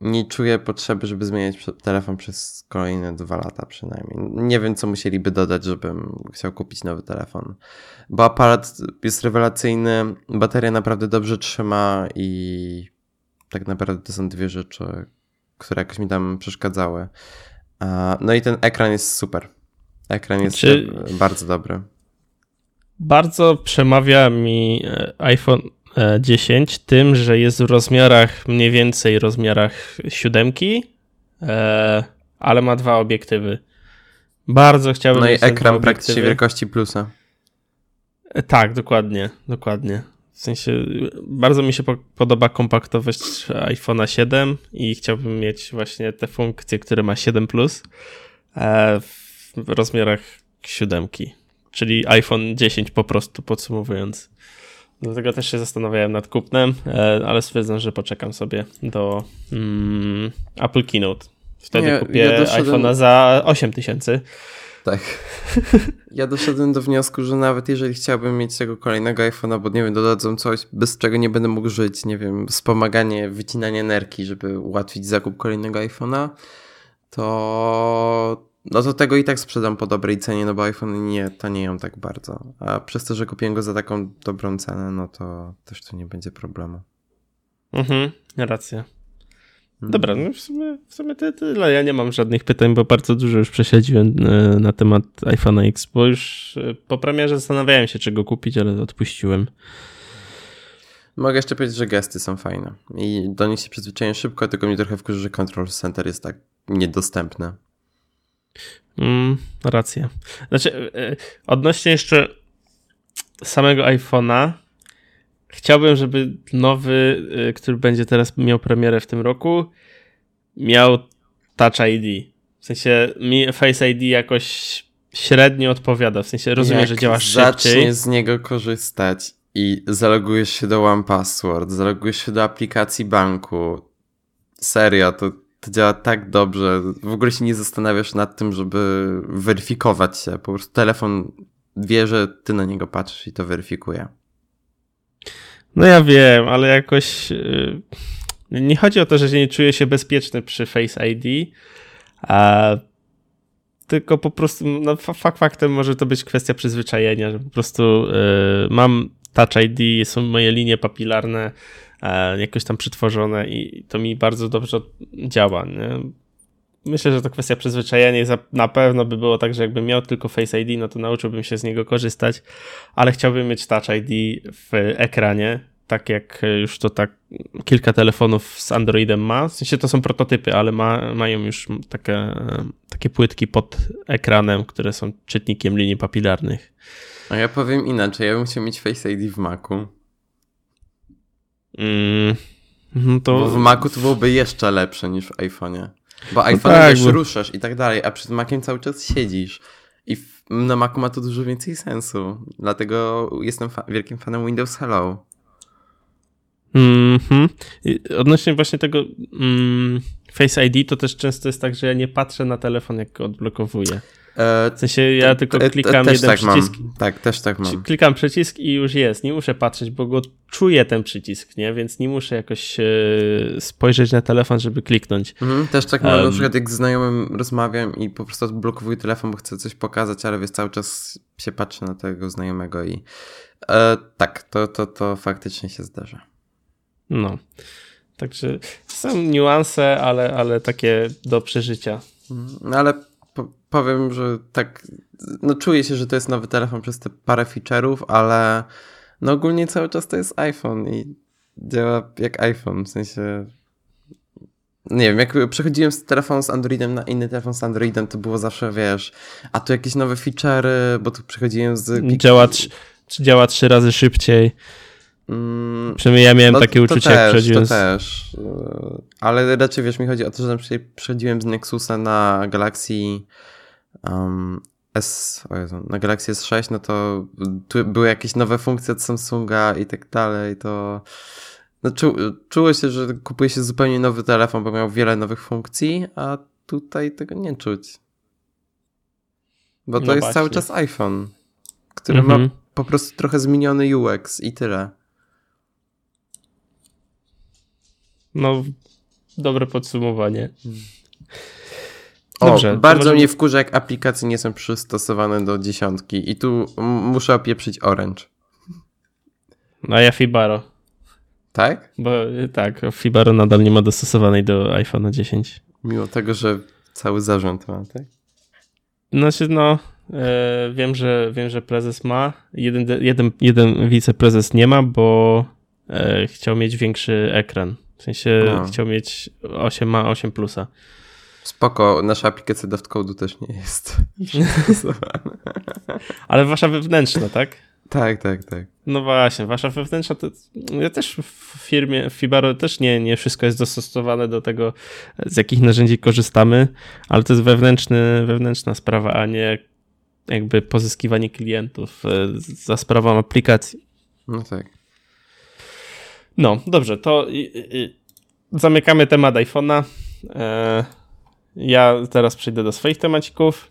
nie czuję potrzeby, żeby zmieniać telefon przez kolejne dwa lata przynajmniej. Nie wiem, co musieliby dodać, żebym chciał kupić nowy telefon. Bo aparat jest rewelacyjny, bateria naprawdę dobrze trzyma i tak naprawdę to są dwie rzeczy, które jakoś mi tam przeszkadzały. No i ten ekran jest super. Ekran jest Czy... bardzo dobry. Bardzo przemawia mi e, iPhone 10 e, tym, że jest w rozmiarach mniej więcej rozmiarach siódemki, e, ale ma dwa obiektywy. Bardzo chciałbym No i ekran praktycznie wielkości plusa. E, tak, dokładnie, dokładnie. W sensie bardzo mi się po podoba kompaktowość iPhone'a 7 i chciałbym mieć właśnie te funkcje, które ma 7 Plus e, w rozmiarach siódemki, czyli iPhone 10 po prostu podsumowując. Dlatego też się zastanawiałem nad kupnem, e, ale stwierdzam, że poczekam sobie do mm, Apple Keynote. Wtedy kupię ja doszedłem... iPhone'a za 8 tysięcy. Tak. Ja doszedłem do wniosku, że nawet jeżeli chciałbym mieć tego kolejnego iPhone'a, bo nie wiem, dodadzą coś, bez czego nie będę mógł żyć, nie wiem, wspomaganie, wycinanie nerki, żeby ułatwić zakup kolejnego iPhone'a, to no to tego i tak sprzedam po dobrej cenie, no bo iPhone nie tanieją tak bardzo. A przez to, że kupiłem go za taką dobrą cenę, no to też tu nie będzie problemu. Mhm, racja. Mhm. Dobra, no w sumie, w sumie tyle. Ja nie mam żadnych pytań, bo bardzo dużo już prześledziłem e, na temat iPhone X, bo już e, po premierze zastanawiałem się, czego kupić, ale odpuściłem. Mogę jeszcze powiedzieć, że gesty są fajne i do nich się przyzwyczaiłem szybko, tylko mnie trochę wkurzy, że Control Center jest tak niedostępne. Mm, racja. Znaczy, e, odnośnie jeszcze samego iPhone'a, chciałbym, żeby nowy, e, który będzie teraz miał premierę w tym roku, miał Touch ID. W sensie mi Face ID jakoś średnio odpowiada, w sensie rozumiem, Jak że działa szybciej. zaczniesz z niego korzystać i zalogujesz się do One Password, zalogujesz się do aplikacji banku, serio, to to działa tak dobrze. W ogóle się nie zastanawiasz nad tym, żeby weryfikować się. Po prostu telefon wie, że ty na niego patrzysz i to weryfikuje. No ja wiem, ale jakoś yy, nie chodzi o to, że nie czuję się bezpieczny przy Face ID, a tylko po prostu, no fakt faktem może to być kwestia przyzwyczajenia, że po prostu yy, mam Touch ID, są moje linie papilarne, jakoś tam przetworzone i to mi bardzo dobrze działa. Nie? Myślę, że to kwestia przyzwyczajenia na pewno by było tak, że jakbym miał tylko Face ID, no to nauczyłbym się z niego korzystać, ale chciałbym mieć Touch ID w ekranie, tak jak już to tak kilka telefonów z Androidem ma. W sensie to są prototypy, ale ma, mają już takie, takie płytki pod ekranem, które są czytnikiem linii papilarnych. A ja powiem inaczej, ja bym chciał mieć Face ID w Macu. Mm, no to... Bo w Macu to byłoby jeszcze lepsze niż w iPhone'ie. Bo no iPhone tak, wiesz, bo... ruszasz i tak dalej, a przed Maciem cały czas siedzisz. I na Macu ma to dużo więcej sensu. Dlatego jestem fa wielkim fanem Windows Hello. Mhm. Odnośnie właśnie tego mm, Face ID, to też często jest tak, że ja nie patrzę na telefon, jak go odblokowuję. E, w sensie ja tylko klikam też jeden tak przycisk. Mam. Tak, też tak mam. Klikam przycisk i już jest. Nie muszę patrzeć, bo go czuję ten przycisk, nie? Więc nie muszę jakoś e, spojrzeć na telefon, żeby kliknąć. Mhm, też tak mam. Um, na przykład jak z znajomym rozmawiam i po prostu odblokowuję telefon, bo chcę coś pokazać, ale wiesz, cały czas się patrzę na tego znajomego i e, tak, to, to, to faktycznie się zdarza. No. Także są niuanse, ale, ale takie do przeżycia. No ale powiem, że tak, no czuję się, że to jest nowy telefon przez te parę feature'ów, ale no ogólnie cały czas to jest iPhone i działa jak iPhone, w sensie nie wiem, jak przechodziłem z telefonu z Androidem na inny telefon z Androidem, to było zawsze, wiesz, a tu jakieś nowe feature'y, bo tu przechodziłem z... Działa, czy działa trzy razy szybciej. Mm, Przynajmniej ja miałem no, takie uczucie, jak przechodziłem. To też, ale raczej wiesz, mi chodzi o to, że na przykład przechodziłem z Nexusa na Galaxy um, S, Jezu, na Galaxy S6, no to były jakieś nowe funkcje od Samsunga i tak dalej, to no, czu, czuło się, że kupuje się zupełnie nowy telefon, bo miał wiele nowych funkcji, a tutaj tego nie czuć. Bo to no jest właśnie. cały czas iPhone, który mhm. ma po prostu trochę zmieniony UX i tyle. No, dobre podsumowanie. Dobrze, o, bardzo może... mnie wkurza, jak aplikacje nie są przystosowane do dziesiątki i tu muszę opieprzyć Orange. A ja Fibaro. Tak? Bo tak, Fibaro nadal nie ma dostosowanej do iPhone 10. Mimo tego, że cały zarząd ma, tak? Znaczy, no, e, wiem, że wiem, że prezes ma. Jeden, jeden, jeden wiceprezes nie ma, bo e, chciał mieć większy ekran. W sensie no. chciał mieć 8, ma 8 plusa. Spoko, nasza aplikacja DevCode'u też nie jest Ale wasza wewnętrzna, tak? Tak, tak, tak. No właśnie, wasza wewnętrzna to ja też w firmie, w Fibaro też nie, nie wszystko jest dostosowane do tego, z jakich narzędzi korzystamy, ale to jest wewnętrzny, wewnętrzna sprawa, a nie jakby pozyskiwanie klientów e, za sprawą aplikacji. No tak. No, dobrze, to zamykamy temat iPhone'a. E, ja teraz przejdę do swoich temacików.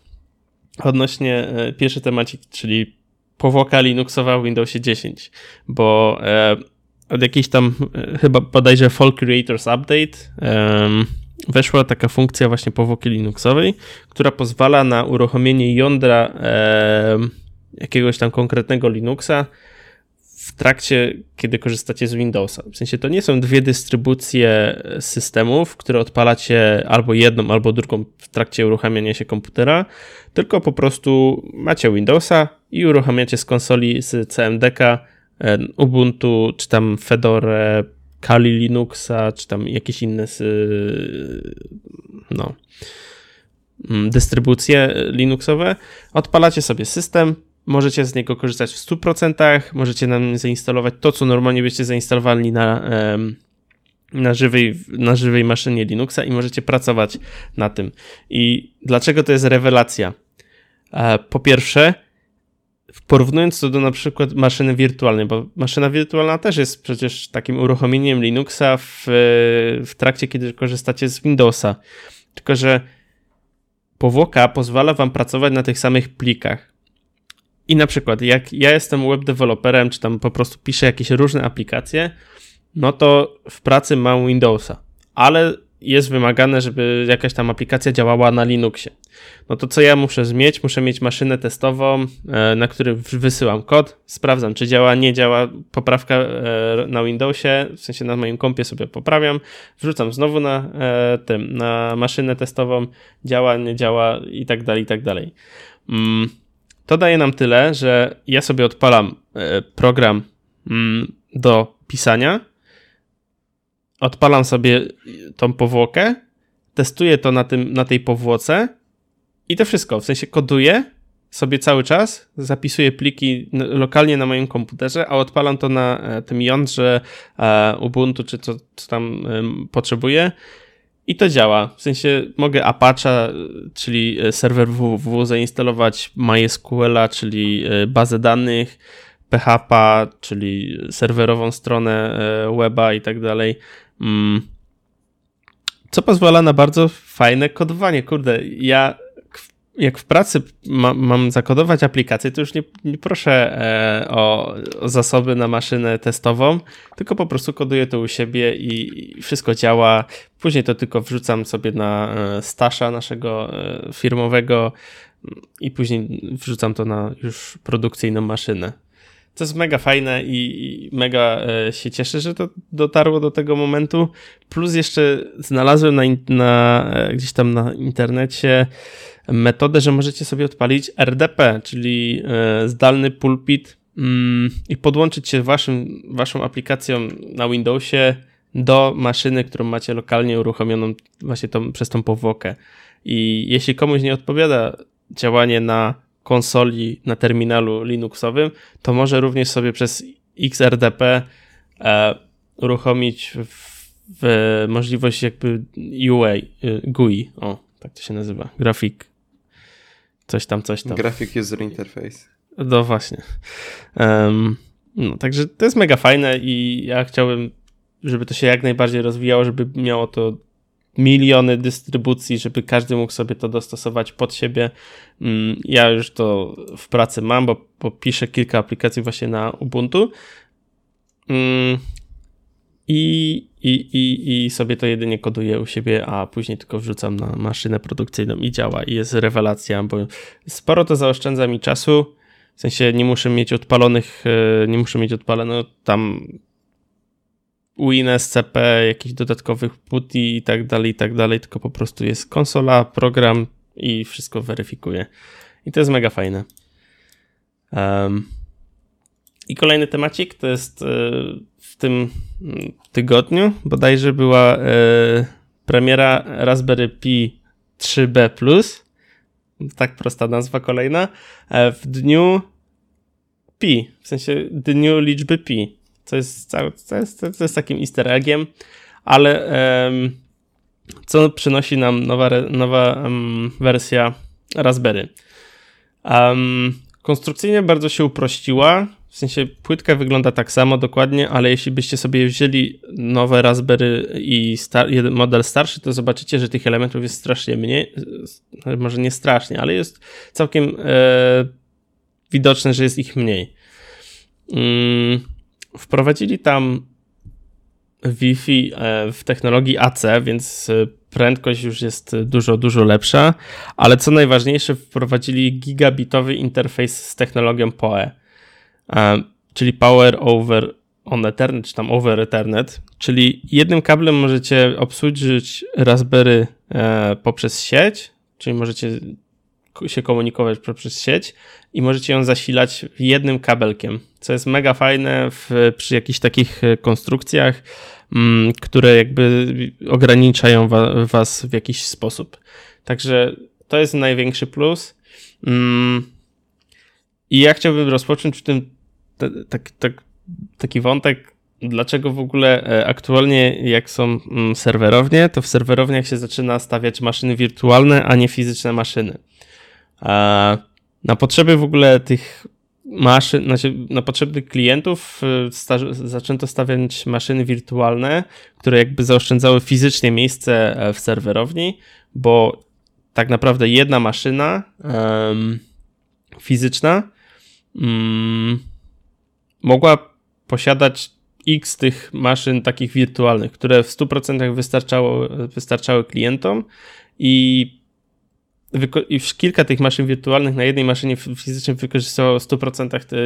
Odnośnie e, pierwszy temacik, czyli powłoka Linuxowa w Windowsie 10, bo e, od jakiejś tam chyba bodajże Fall Creators Update weszła taka funkcja właśnie powłoki Linuxowej, która pozwala na uruchomienie jądra jakiegoś tam konkretnego Linuxa trakcie, kiedy korzystacie z Windowsa. W sensie to nie są dwie dystrybucje systemów, które odpalacie albo jedną, albo drugą w trakcie uruchamiania się komputera, tylko po prostu macie Windowsa i uruchamiacie z konsoli z CMDK e, Ubuntu, czy tam Fedora, Kali Linuxa, czy tam jakieś inne no, mm, dystrybucje Linuxowe. Odpalacie sobie system, Możecie z niego korzystać w 100%, możecie nam zainstalować to, co normalnie byście zainstalowali na, na, żywej, na żywej maszynie Linuxa i możecie pracować na tym. I dlaczego to jest rewelacja? E, po pierwsze, porównując to do na przykład maszyny wirtualnej, bo maszyna wirtualna też jest przecież takim uruchomieniem Linuxa w, w trakcie, kiedy korzystacie z Windowsa. Tylko, że powłoka pozwala wam pracować na tych samych plikach. I na przykład, jak ja jestem web developerem, czy tam po prostu piszę jakieś różne aplikacje, no to w pracy mam Windowsa, ale jest wymagane, żeby jakaś tam aplikacja działała na Linuxie. No to co ja muszę mieć? Muszę mieć maszynę testową, e, na której wysyłam kod, sprawdzam, czy działa, nie działa, poprawka e, na Windowsie, w sensie na moim kompie sobie poprawiam, wrzucam znowu na e, tym, na maszynę testową, działa, nie działa i tak dalej, i tak dalej. To daje nam tyle, że ja sobie odpalam e, program mm, do pisania, odpalam sobie tą powłokę, testuję to na, tym, na tej powłoce i to wszystko. W sensie koduję sobie cały czas, zapisuję pliki lokalnie na moim komputerze, a odpalam to na e, tym jądrze e, Ubuntu, czy co, co tam potrzebuję i to działa. W sensie mogę Apache, czyli e, serwer www, zainstalować MySQL, czyli e, bazę danych, PHP, czyli serwerową stronę e, weba i tak dalej. Mm. Co pozwala na bardzo fajne kodowanie. Kurde, ja jak w pracy ma, mam zakodować aplikację, to już nie, nie proszę e, o, o, zasoby na maszynę testową, tylko po prostu koduję to u siebie i, i wszystko działa. Później to tylko wrzucam sobie na e, stasza naszego e, firmowego i później wrzucam to na już produkcyjną maszynę. To jest mega fajne i, mega e, się cieszę, że to dotarło do tego momentu. Plus jeszcze znalazłem na, na e, gdzieś tam na internecie metodę, że możecie sobie odpalić RDP, czyli e, zdalny pulpit mm, i podłączyć się waszym, waszą aplikacją na Windowsie do maszyny, którą macie lokalnie uruchomioną właśnie tą, przez tą powłokę. I jeśli komuś nie odpowiada działanie na konsoli, na terminalu Linuxowym, to może również sobie przez XRDP e, uruchomić w, w możliwość jakby UA, y, GUI, o, tak to się nazywa, grafik coś tam, coś tam. Graphic User Interface. No właśnie. Um, no, także to jest mega fajne i ja chciałbym, żeby to się jak najbardziej rozwijało, żeby miało to miliony dystrybucji, żeby każdy mógł sobie to dostosować pod siebie. Mm, ja już to w pracy mam, bo, bo piszę kilka aplikacji właśnie na Ubuntu. Mm, I i, i, i sobie to jedynie koduję u siebie, a później tylko wrzucam na maszynę produkcyjną i działa i jest rewelacja, bo sporo to zaoszczędza mi czasu, w sensie nie muszę mieć odpalonych, e, nie muszę mieć odpalono tam WinSCP, jakichś dodatkowych PuTTY i tak dalej, i tak dalej, tylko po prostu jest konsola, program i wszystko weryfikuje. I to jest mega fajne. Um, I kolejny temacik to jest e, w tym tygodniu bodajże była e, premiera Raspberry Pi 3B+, tak prosta nazwa kolejna, e, w dniu pi, w sensie dniu liczby pi, co jest, co jest, co jest takim easter eggiem, ale um, co przynosi nam nowa, nowa um, wersja Raspberry. Um, konstrukcyjnie bardzo się uprościła, w sensie płytka wygląda tak samo dokładnie, ale jeśli byście sobie wzięli nowe Raspberry i star model starszy, to zobaczycie, że tych elementów jest strasznie mniej, może nie strasznie, ale jest całkiem e, widoczne, że jest ich mniej. Mm, wprowadzili tam Wi-Fi e, w technologii AC, więc e, prędkość już jest dużo, dużo lepsza, ale co najważniejsze, wprowadzili gigabitowy interfejs z technologią PoE, e, czyli Power over on Ethernet, czy tam over Ethernet, czyli jednym kablem możecie obsłużyć Raspberry poprzez sieć, czyli możecie się komunikować poprzez sieć i możecie ją zasilać jednym kabelkiem, co jest mega fajne w, przy jakichś takich e, konstrukcjach, mm, które jakby ograniczają wa, was w jakiś sposób. Także to jest największy plus. Mm, I ja chciałbym rozpocząć w tym tak, tak, taki wątek, dlaczego w ogóle e, aktualnie jak są mm, serwerownie, to w serwerowniach się zaczyna stawiać maszyny wirtualne, a nie fizyczne maszyny. Na potrzeby w ogóle tych maszyn, znaczy na potrzeby klientów y, zaczęto stawiać maszyny wirtualne, które jakby zaoszczędzały fizycznie miejsce e, w serwerowni, bo tak naprawdę jedna maszyna um, fizyczna um, mogła posiadać x tych maszyn takich wirtualnych, które w 100% wystarczało, wystarczały klientom i i kilka tych maszyn wirtualnych na jednej maszynie fizycznej wykorzystało w 100% te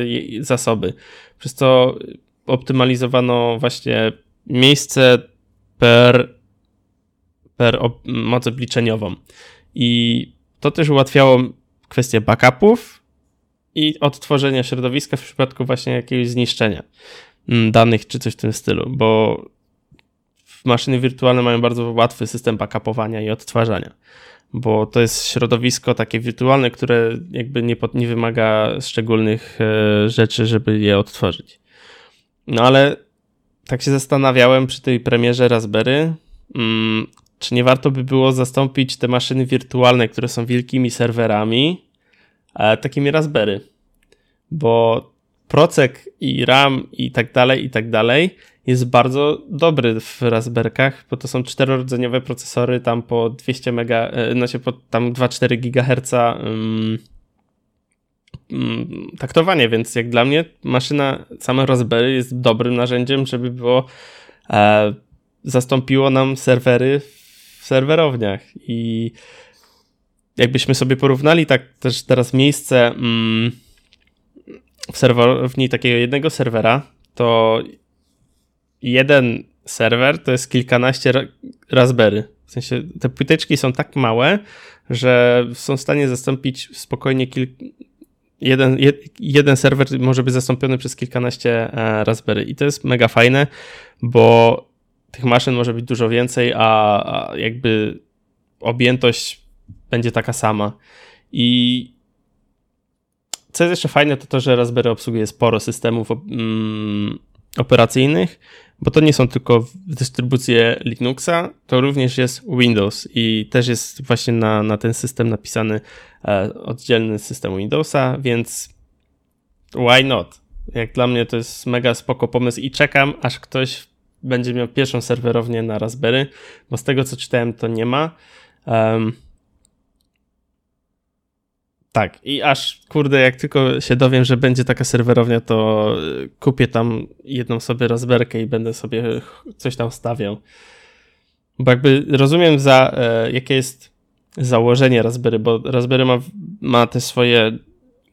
zasoby. Przez to optymalizowano właśnie miejsce per, per moc obliczeniową. I to też ułatwiało kwestię backupów i odtworzenia środowiska w przypadku właśnie jakiegoś zniszczenia mm, danych czy coś w tym stylu, bo maszyny wirtualne mają bardzo łatwy system backupowania i odtwarzania bo to jest środowisko takie wirtualne, które jakby nie, nie wymaga szczególnych e, rzeczy, żeby je odtworzyć. No ale tak się zastanawiałem przy tej premierze Raspberry, mm, czy nie warto by było zastąpić te maszyny wirtualne, które są wielkimi serwerami, e, takimi Raspberry. Bo procek i RAM i tak dalej, i tak dalej jest bardzo dobry w Raspberkach, bo to są czterordzeniowe procesory tam po 200 mega, e, znaczy po tam 2-4 GHz um, taktowanie, więc jak dla mnie maszyna same Raspberry jest dobrym narzędziem, żeby było e, zastąpiło nam serwery w serwerowniach. I jakbyśmy sobie porównali tak też teraz miejsce mm, w serwerowni takiego jednego serwera, to jeden serwer to jest kilkanaście Raspberry. W sensie te płyteczki są tak małe, że są w stanie zastąpić spokojnie kilka jeden, jeden serwer może być zastąpiony przez kilkanaście e, Raspberry i to jest mega fajne, bo tych maszyn może być dużo więcej, a, a jakby objętość będzie taka sama. I co jest jeszcze fajne, to to, że Raspberry obsługuje sporo systemów mm, operacyjnych, bo to nie są tylko dystrybucje Linuxa, to również jest Windows i też jest właśnie na, na ten system napisany e, oddzielny system Windowsa, więc why not? Jak dla mnie to jest mega spoko pomysł i czekam, aż ktoś będzie miał pierwszą serwerownię na Raspberry, bo z tego co czytałem to nie ma. Um, tak, i aż kurde, jak tylko się dowiem, że będzie taka serwerownia, to y, kupię tam jedną sobie rozberkę i będę sobie coś tam stawiał. Bo jakby rozumiem za e, jakie jest założenie Raspberry, bo Raspberry ma, ma te swoje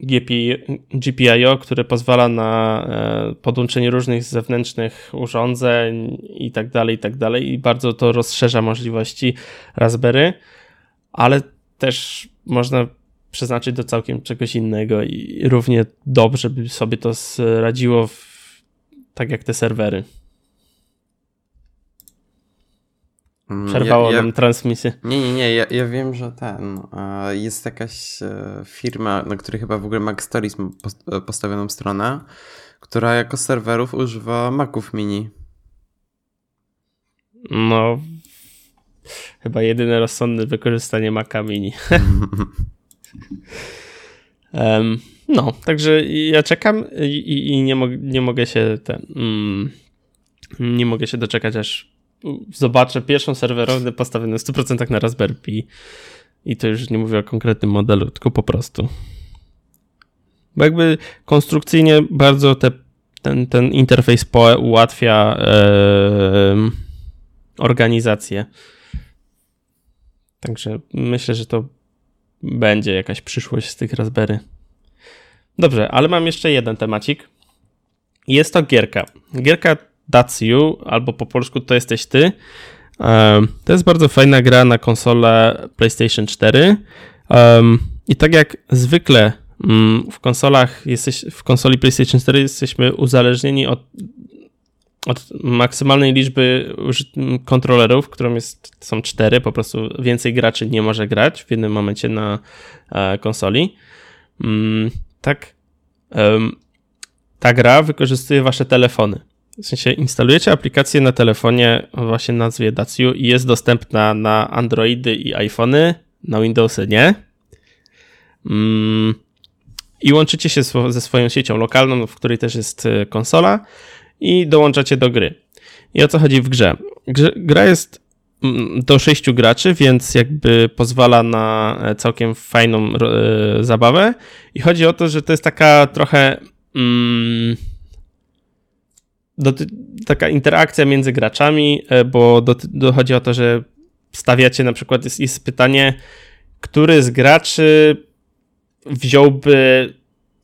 GPI, GPIO, które pozwala na e, podłączenie różnych zewnętrznych urządzeń i tak dalej, i tak dalej. I bardzo to rozszerza możliwości Raspberry, ale też można przeznaczyć do całkiem czegoś innego i równie dobrze by sobie to radziło tak jak te serwery. Mm, Przerwało ja, ja, nam transmisję. Nie, nie, nie, ja, ja wiem, że ten, jest jakaś e, firma, na której chyba w ogóle Mac Stories e, postawioną stronę, która jako serwerów używa Maców mini. No, chyba jedyne rozsądne wykorzystanie Maca mini. um, no, także ja czekam i, i nie, mo nie mogę się ten, mm, nie mogę się doczekać, aż zobaczę pierwszą serwerownię postawioną w 100% na Raspberry Pi i to już nie mówię o konkretnym modelu, tylko po prostu. Bo jakby konstrukcyjnie bardzo te, ten, ten interfejs PoE ułatwia e, organizację. Także myślę, że to będzie jakaś przyszłość z tych Raspberry. Dobrze, ale mam jeszcze jeden temacik. Jest to gierka. Gierka That's You, albo po polsku To jesteś ty. To jest bardzo fajna gra na konsolę PlayStation 4. I tak jak zwykle mm, w konsolach jesteś, w konsoli PlayStation 4 jesteśmy uzależnieni od, od maksymalnej liczby kontrolerów, którą jest, są cztery, po prostu więcej graczy nie może grać w jednym momencie na e, konsoli. Mm, tak, ta gra wykorzystuje wasze telefony. W sensie instalujecie aplikację na telefonie właśnie nazwie Daciu i jest dostępna na Androidy i iPhony, na Windowsy nie. Mm, I łączycie się ze swoją siecią lokalną, w której też jest e, konsola i dołączacie do gry. I o co chodzi w grze? Gra jest mm, do sześciu graczy, więc jakby pozwala na e, całkiem fajną e, zabawę. I chodzi o to, że to jest taka trochę. Mm, taka interakcja między graczami, e, bo dochodzi o to, że stawiacie na przykład, jest, jest pytanie, który z graczy wziąłby,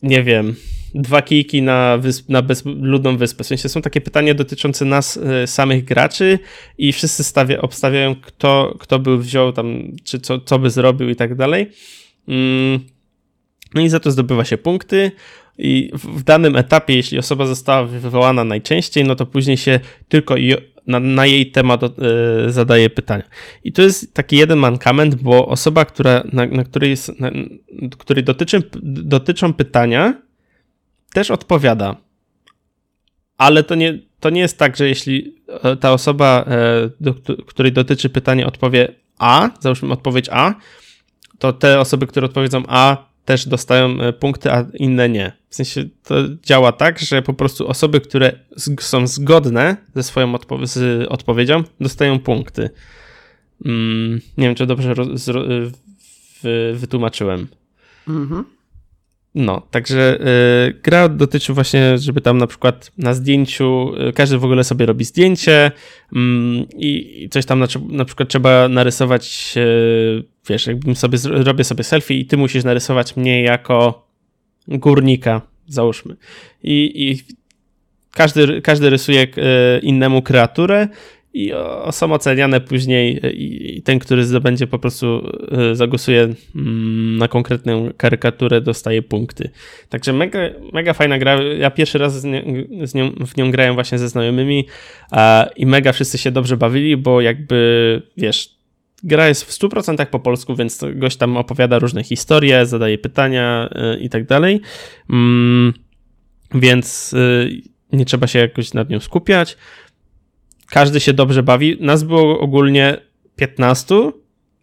nie wiem, dwa kijki na, wysp, na bezludną wyspę. W sensie są takie pytania dotyczące nas y, samych graczy i wszyscy stawia, obstawiają, kto, kto by wziął tam, czy co, co by zrobił i tak dalej. Mm. No i za to zdobywa się punkty. I w danym etapie, jeśli osoba została wywołana najczęściej, no to później się tylko na, na jej temat y, zadaje pytania. I to jest taki jeden mankament, bo osoba, która, na, na której, na, której dotyczy, dotyczą pytania, też odpowiada. Ale to nie, to nie jest tak, że jeśli e, ta osoba, e, do której dotyczy pytanie, odpowie A, załóżmy odpowiedź A, to te osoby, które odpowiedzą A, też dostają e, punkty, a inne nie. W sensie to działa tak, że po prostu osoby, które są zgodne ze swoją odpo z odpowiedzią, dostają punkty. Mm, nie wiem, czy dobrze wytłumaczyłem. Mhm. No, także y, gra dotyczy właśnie, żeby tam na przykład na zdjęciu, y, każdy w ogóle sobie robi zdjęcie y, i coś tam na, na, przykład trzeba narysować, y, wiesz, jakbym sobie robię sobie selfie i ty musisz narysować mnie jako górnika, załóżmy. I, i każdy, każdy rysuje y, innemu kreaturę i są oceniane później e, i ten, który zdobędzie po prostu e, zagłosuje mm, na konkretną karykaturę, dostaje punkty. Także mega, mega fajna gra. Ja pierwszy raz z, nie, z nią, w nią grałem właśnie ze znajomymi i mega wszyscy się dobrze bawili, bo jakby wiesz, gra jest w 100% po polsku, więc gość tam opowiada różne historie, zadaje pytania e, i tak dalej. Mm, więc nie trzeba się jakoś nad nią skupiać każdy się dobrze bawi. Nas było ogólnie 15,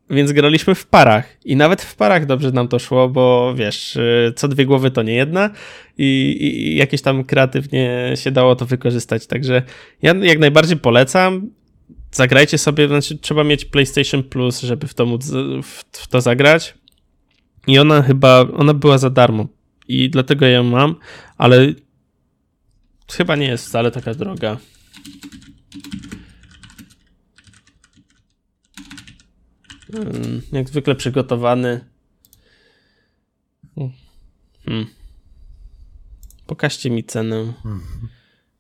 więc graliśmy w parach. I nawet w parach dobrze nam to szło, bo wiesz, y, co dwie głowy to nie jedna i, i jakieś tam kreatywnie się dało to wykorzystać. Także ja jak najbardziej polecam. Zagrajcie sobie, znaczy trzeba mieć PlayStation Plus, żeby w to móc w, w to zagrać. I ona chyba, ona była za darmo. I dlatego ją mam, ale chyba nie jest wcale taka droga. Hmm, jak zwykle przygotowany. Hmm. Pokażcie mi cenę.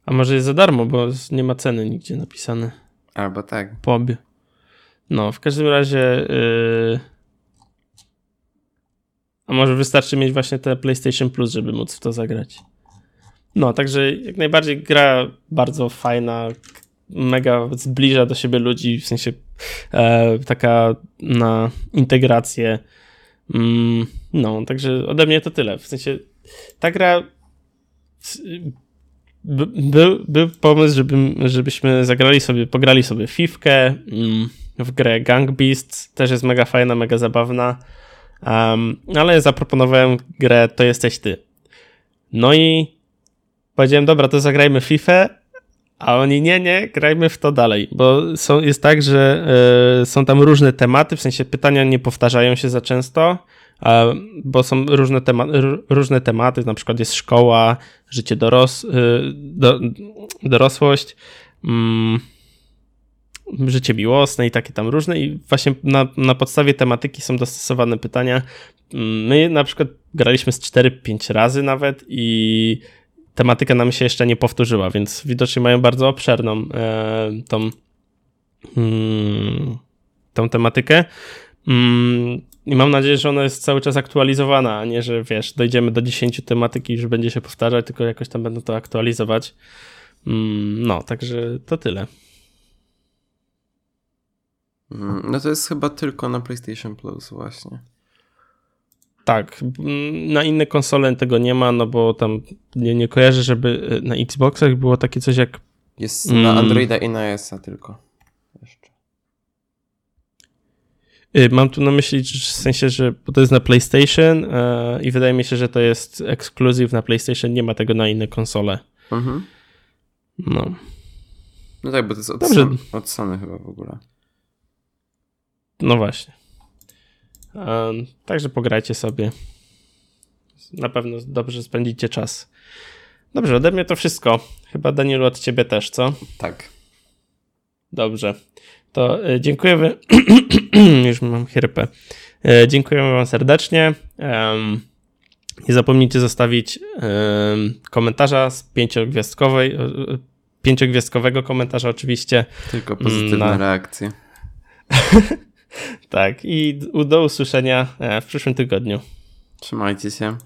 A może jest za darmo, bo nie ma ceny nigdzie napisane. Albo tak. Po obie. No, w każdym razie. Yy... A może wystarczy mieć właśnie te PlayStation Plus, żeby móc w to zagrać. No, także jak najbardziej gra bardzo fajna, mega zbliża do siebie ludzi, w sensie e, taka na integrację. Mm, no, także ode mnie to tyle. W sensie ta gra był, był pomysł, żeby, żebyśmy zagrali sobie, pograli sobie Fifkę mm, w grę Gang Beasts, też jest mega fajna, mega zabawna, um, ale zaproponowałem grę To jesteś ty. No i powiedziałem, dobra, to zagrajmy FIFA, a oni nie, nie, grajmy w to dalej, bo są, jest tak, że y, są tam różne tematy, w sensie pytania nie powtarzają się za często, bo są różne, tema różne tematy, na przykład jest szkoła, życie doros y, do, dorosłość, mm, życie miłosne i takie tam różne i właśnie na, na podstawie tematyki są dostosowane pytania. Mm, my na przykład graliśmy z 4-5 razy nawet i tematyka nam się jeszcze nie powtórzyła, więc widocznie mają bardzo obszerną e, tą, mm, tą tematykę. Mm, i mam nadzieję, że ona jest cały czas aktualizowana, a nie, że wiesz, dojdziemy do 10 tematyki i już będzie się powtarzać, tylko jakoś tam będą to aktualizować. Mm, no, także to tyle. Mm, no to jest chyba tylko na PlayStation Plus właśnie. Tak, mm, na inne konsole tego nie ma, no bo tam nie, nie kojarzę, żeby e, na Xboxach było takie coś jak... Jest na Androida i na iOS-a tylko. Y, mam tu na myśli w sensie, że to jest na PlayStation e, i wydaje mi się, że to jest ekskluzyw na PlayStation, nie ma tego na inne konsole. Mhm. No. No tak, bo to jest od, Dobrze. Sony, od Sony chyba w ogóle. No właśnie. Um, także pograjcie sobie. Na pewno dobrze spędzicie czas. Dobrze, ode mnie to wszystko. Chyba Danielu od ciebie też, co? Tak. Dobrze. To e, dziękujemy. Już mam chrypę. E, dziękujemy Wam serdecznie. Nie zapomnijcie zostawić komentarza z pięciogwiazdkowej, e, pięciogwiazdkowego komentarza oczywiście. Tylko pozytywne na... reakcje. tak, i do usłyszenia w przyszłym tygodniu. Trzymajcie się.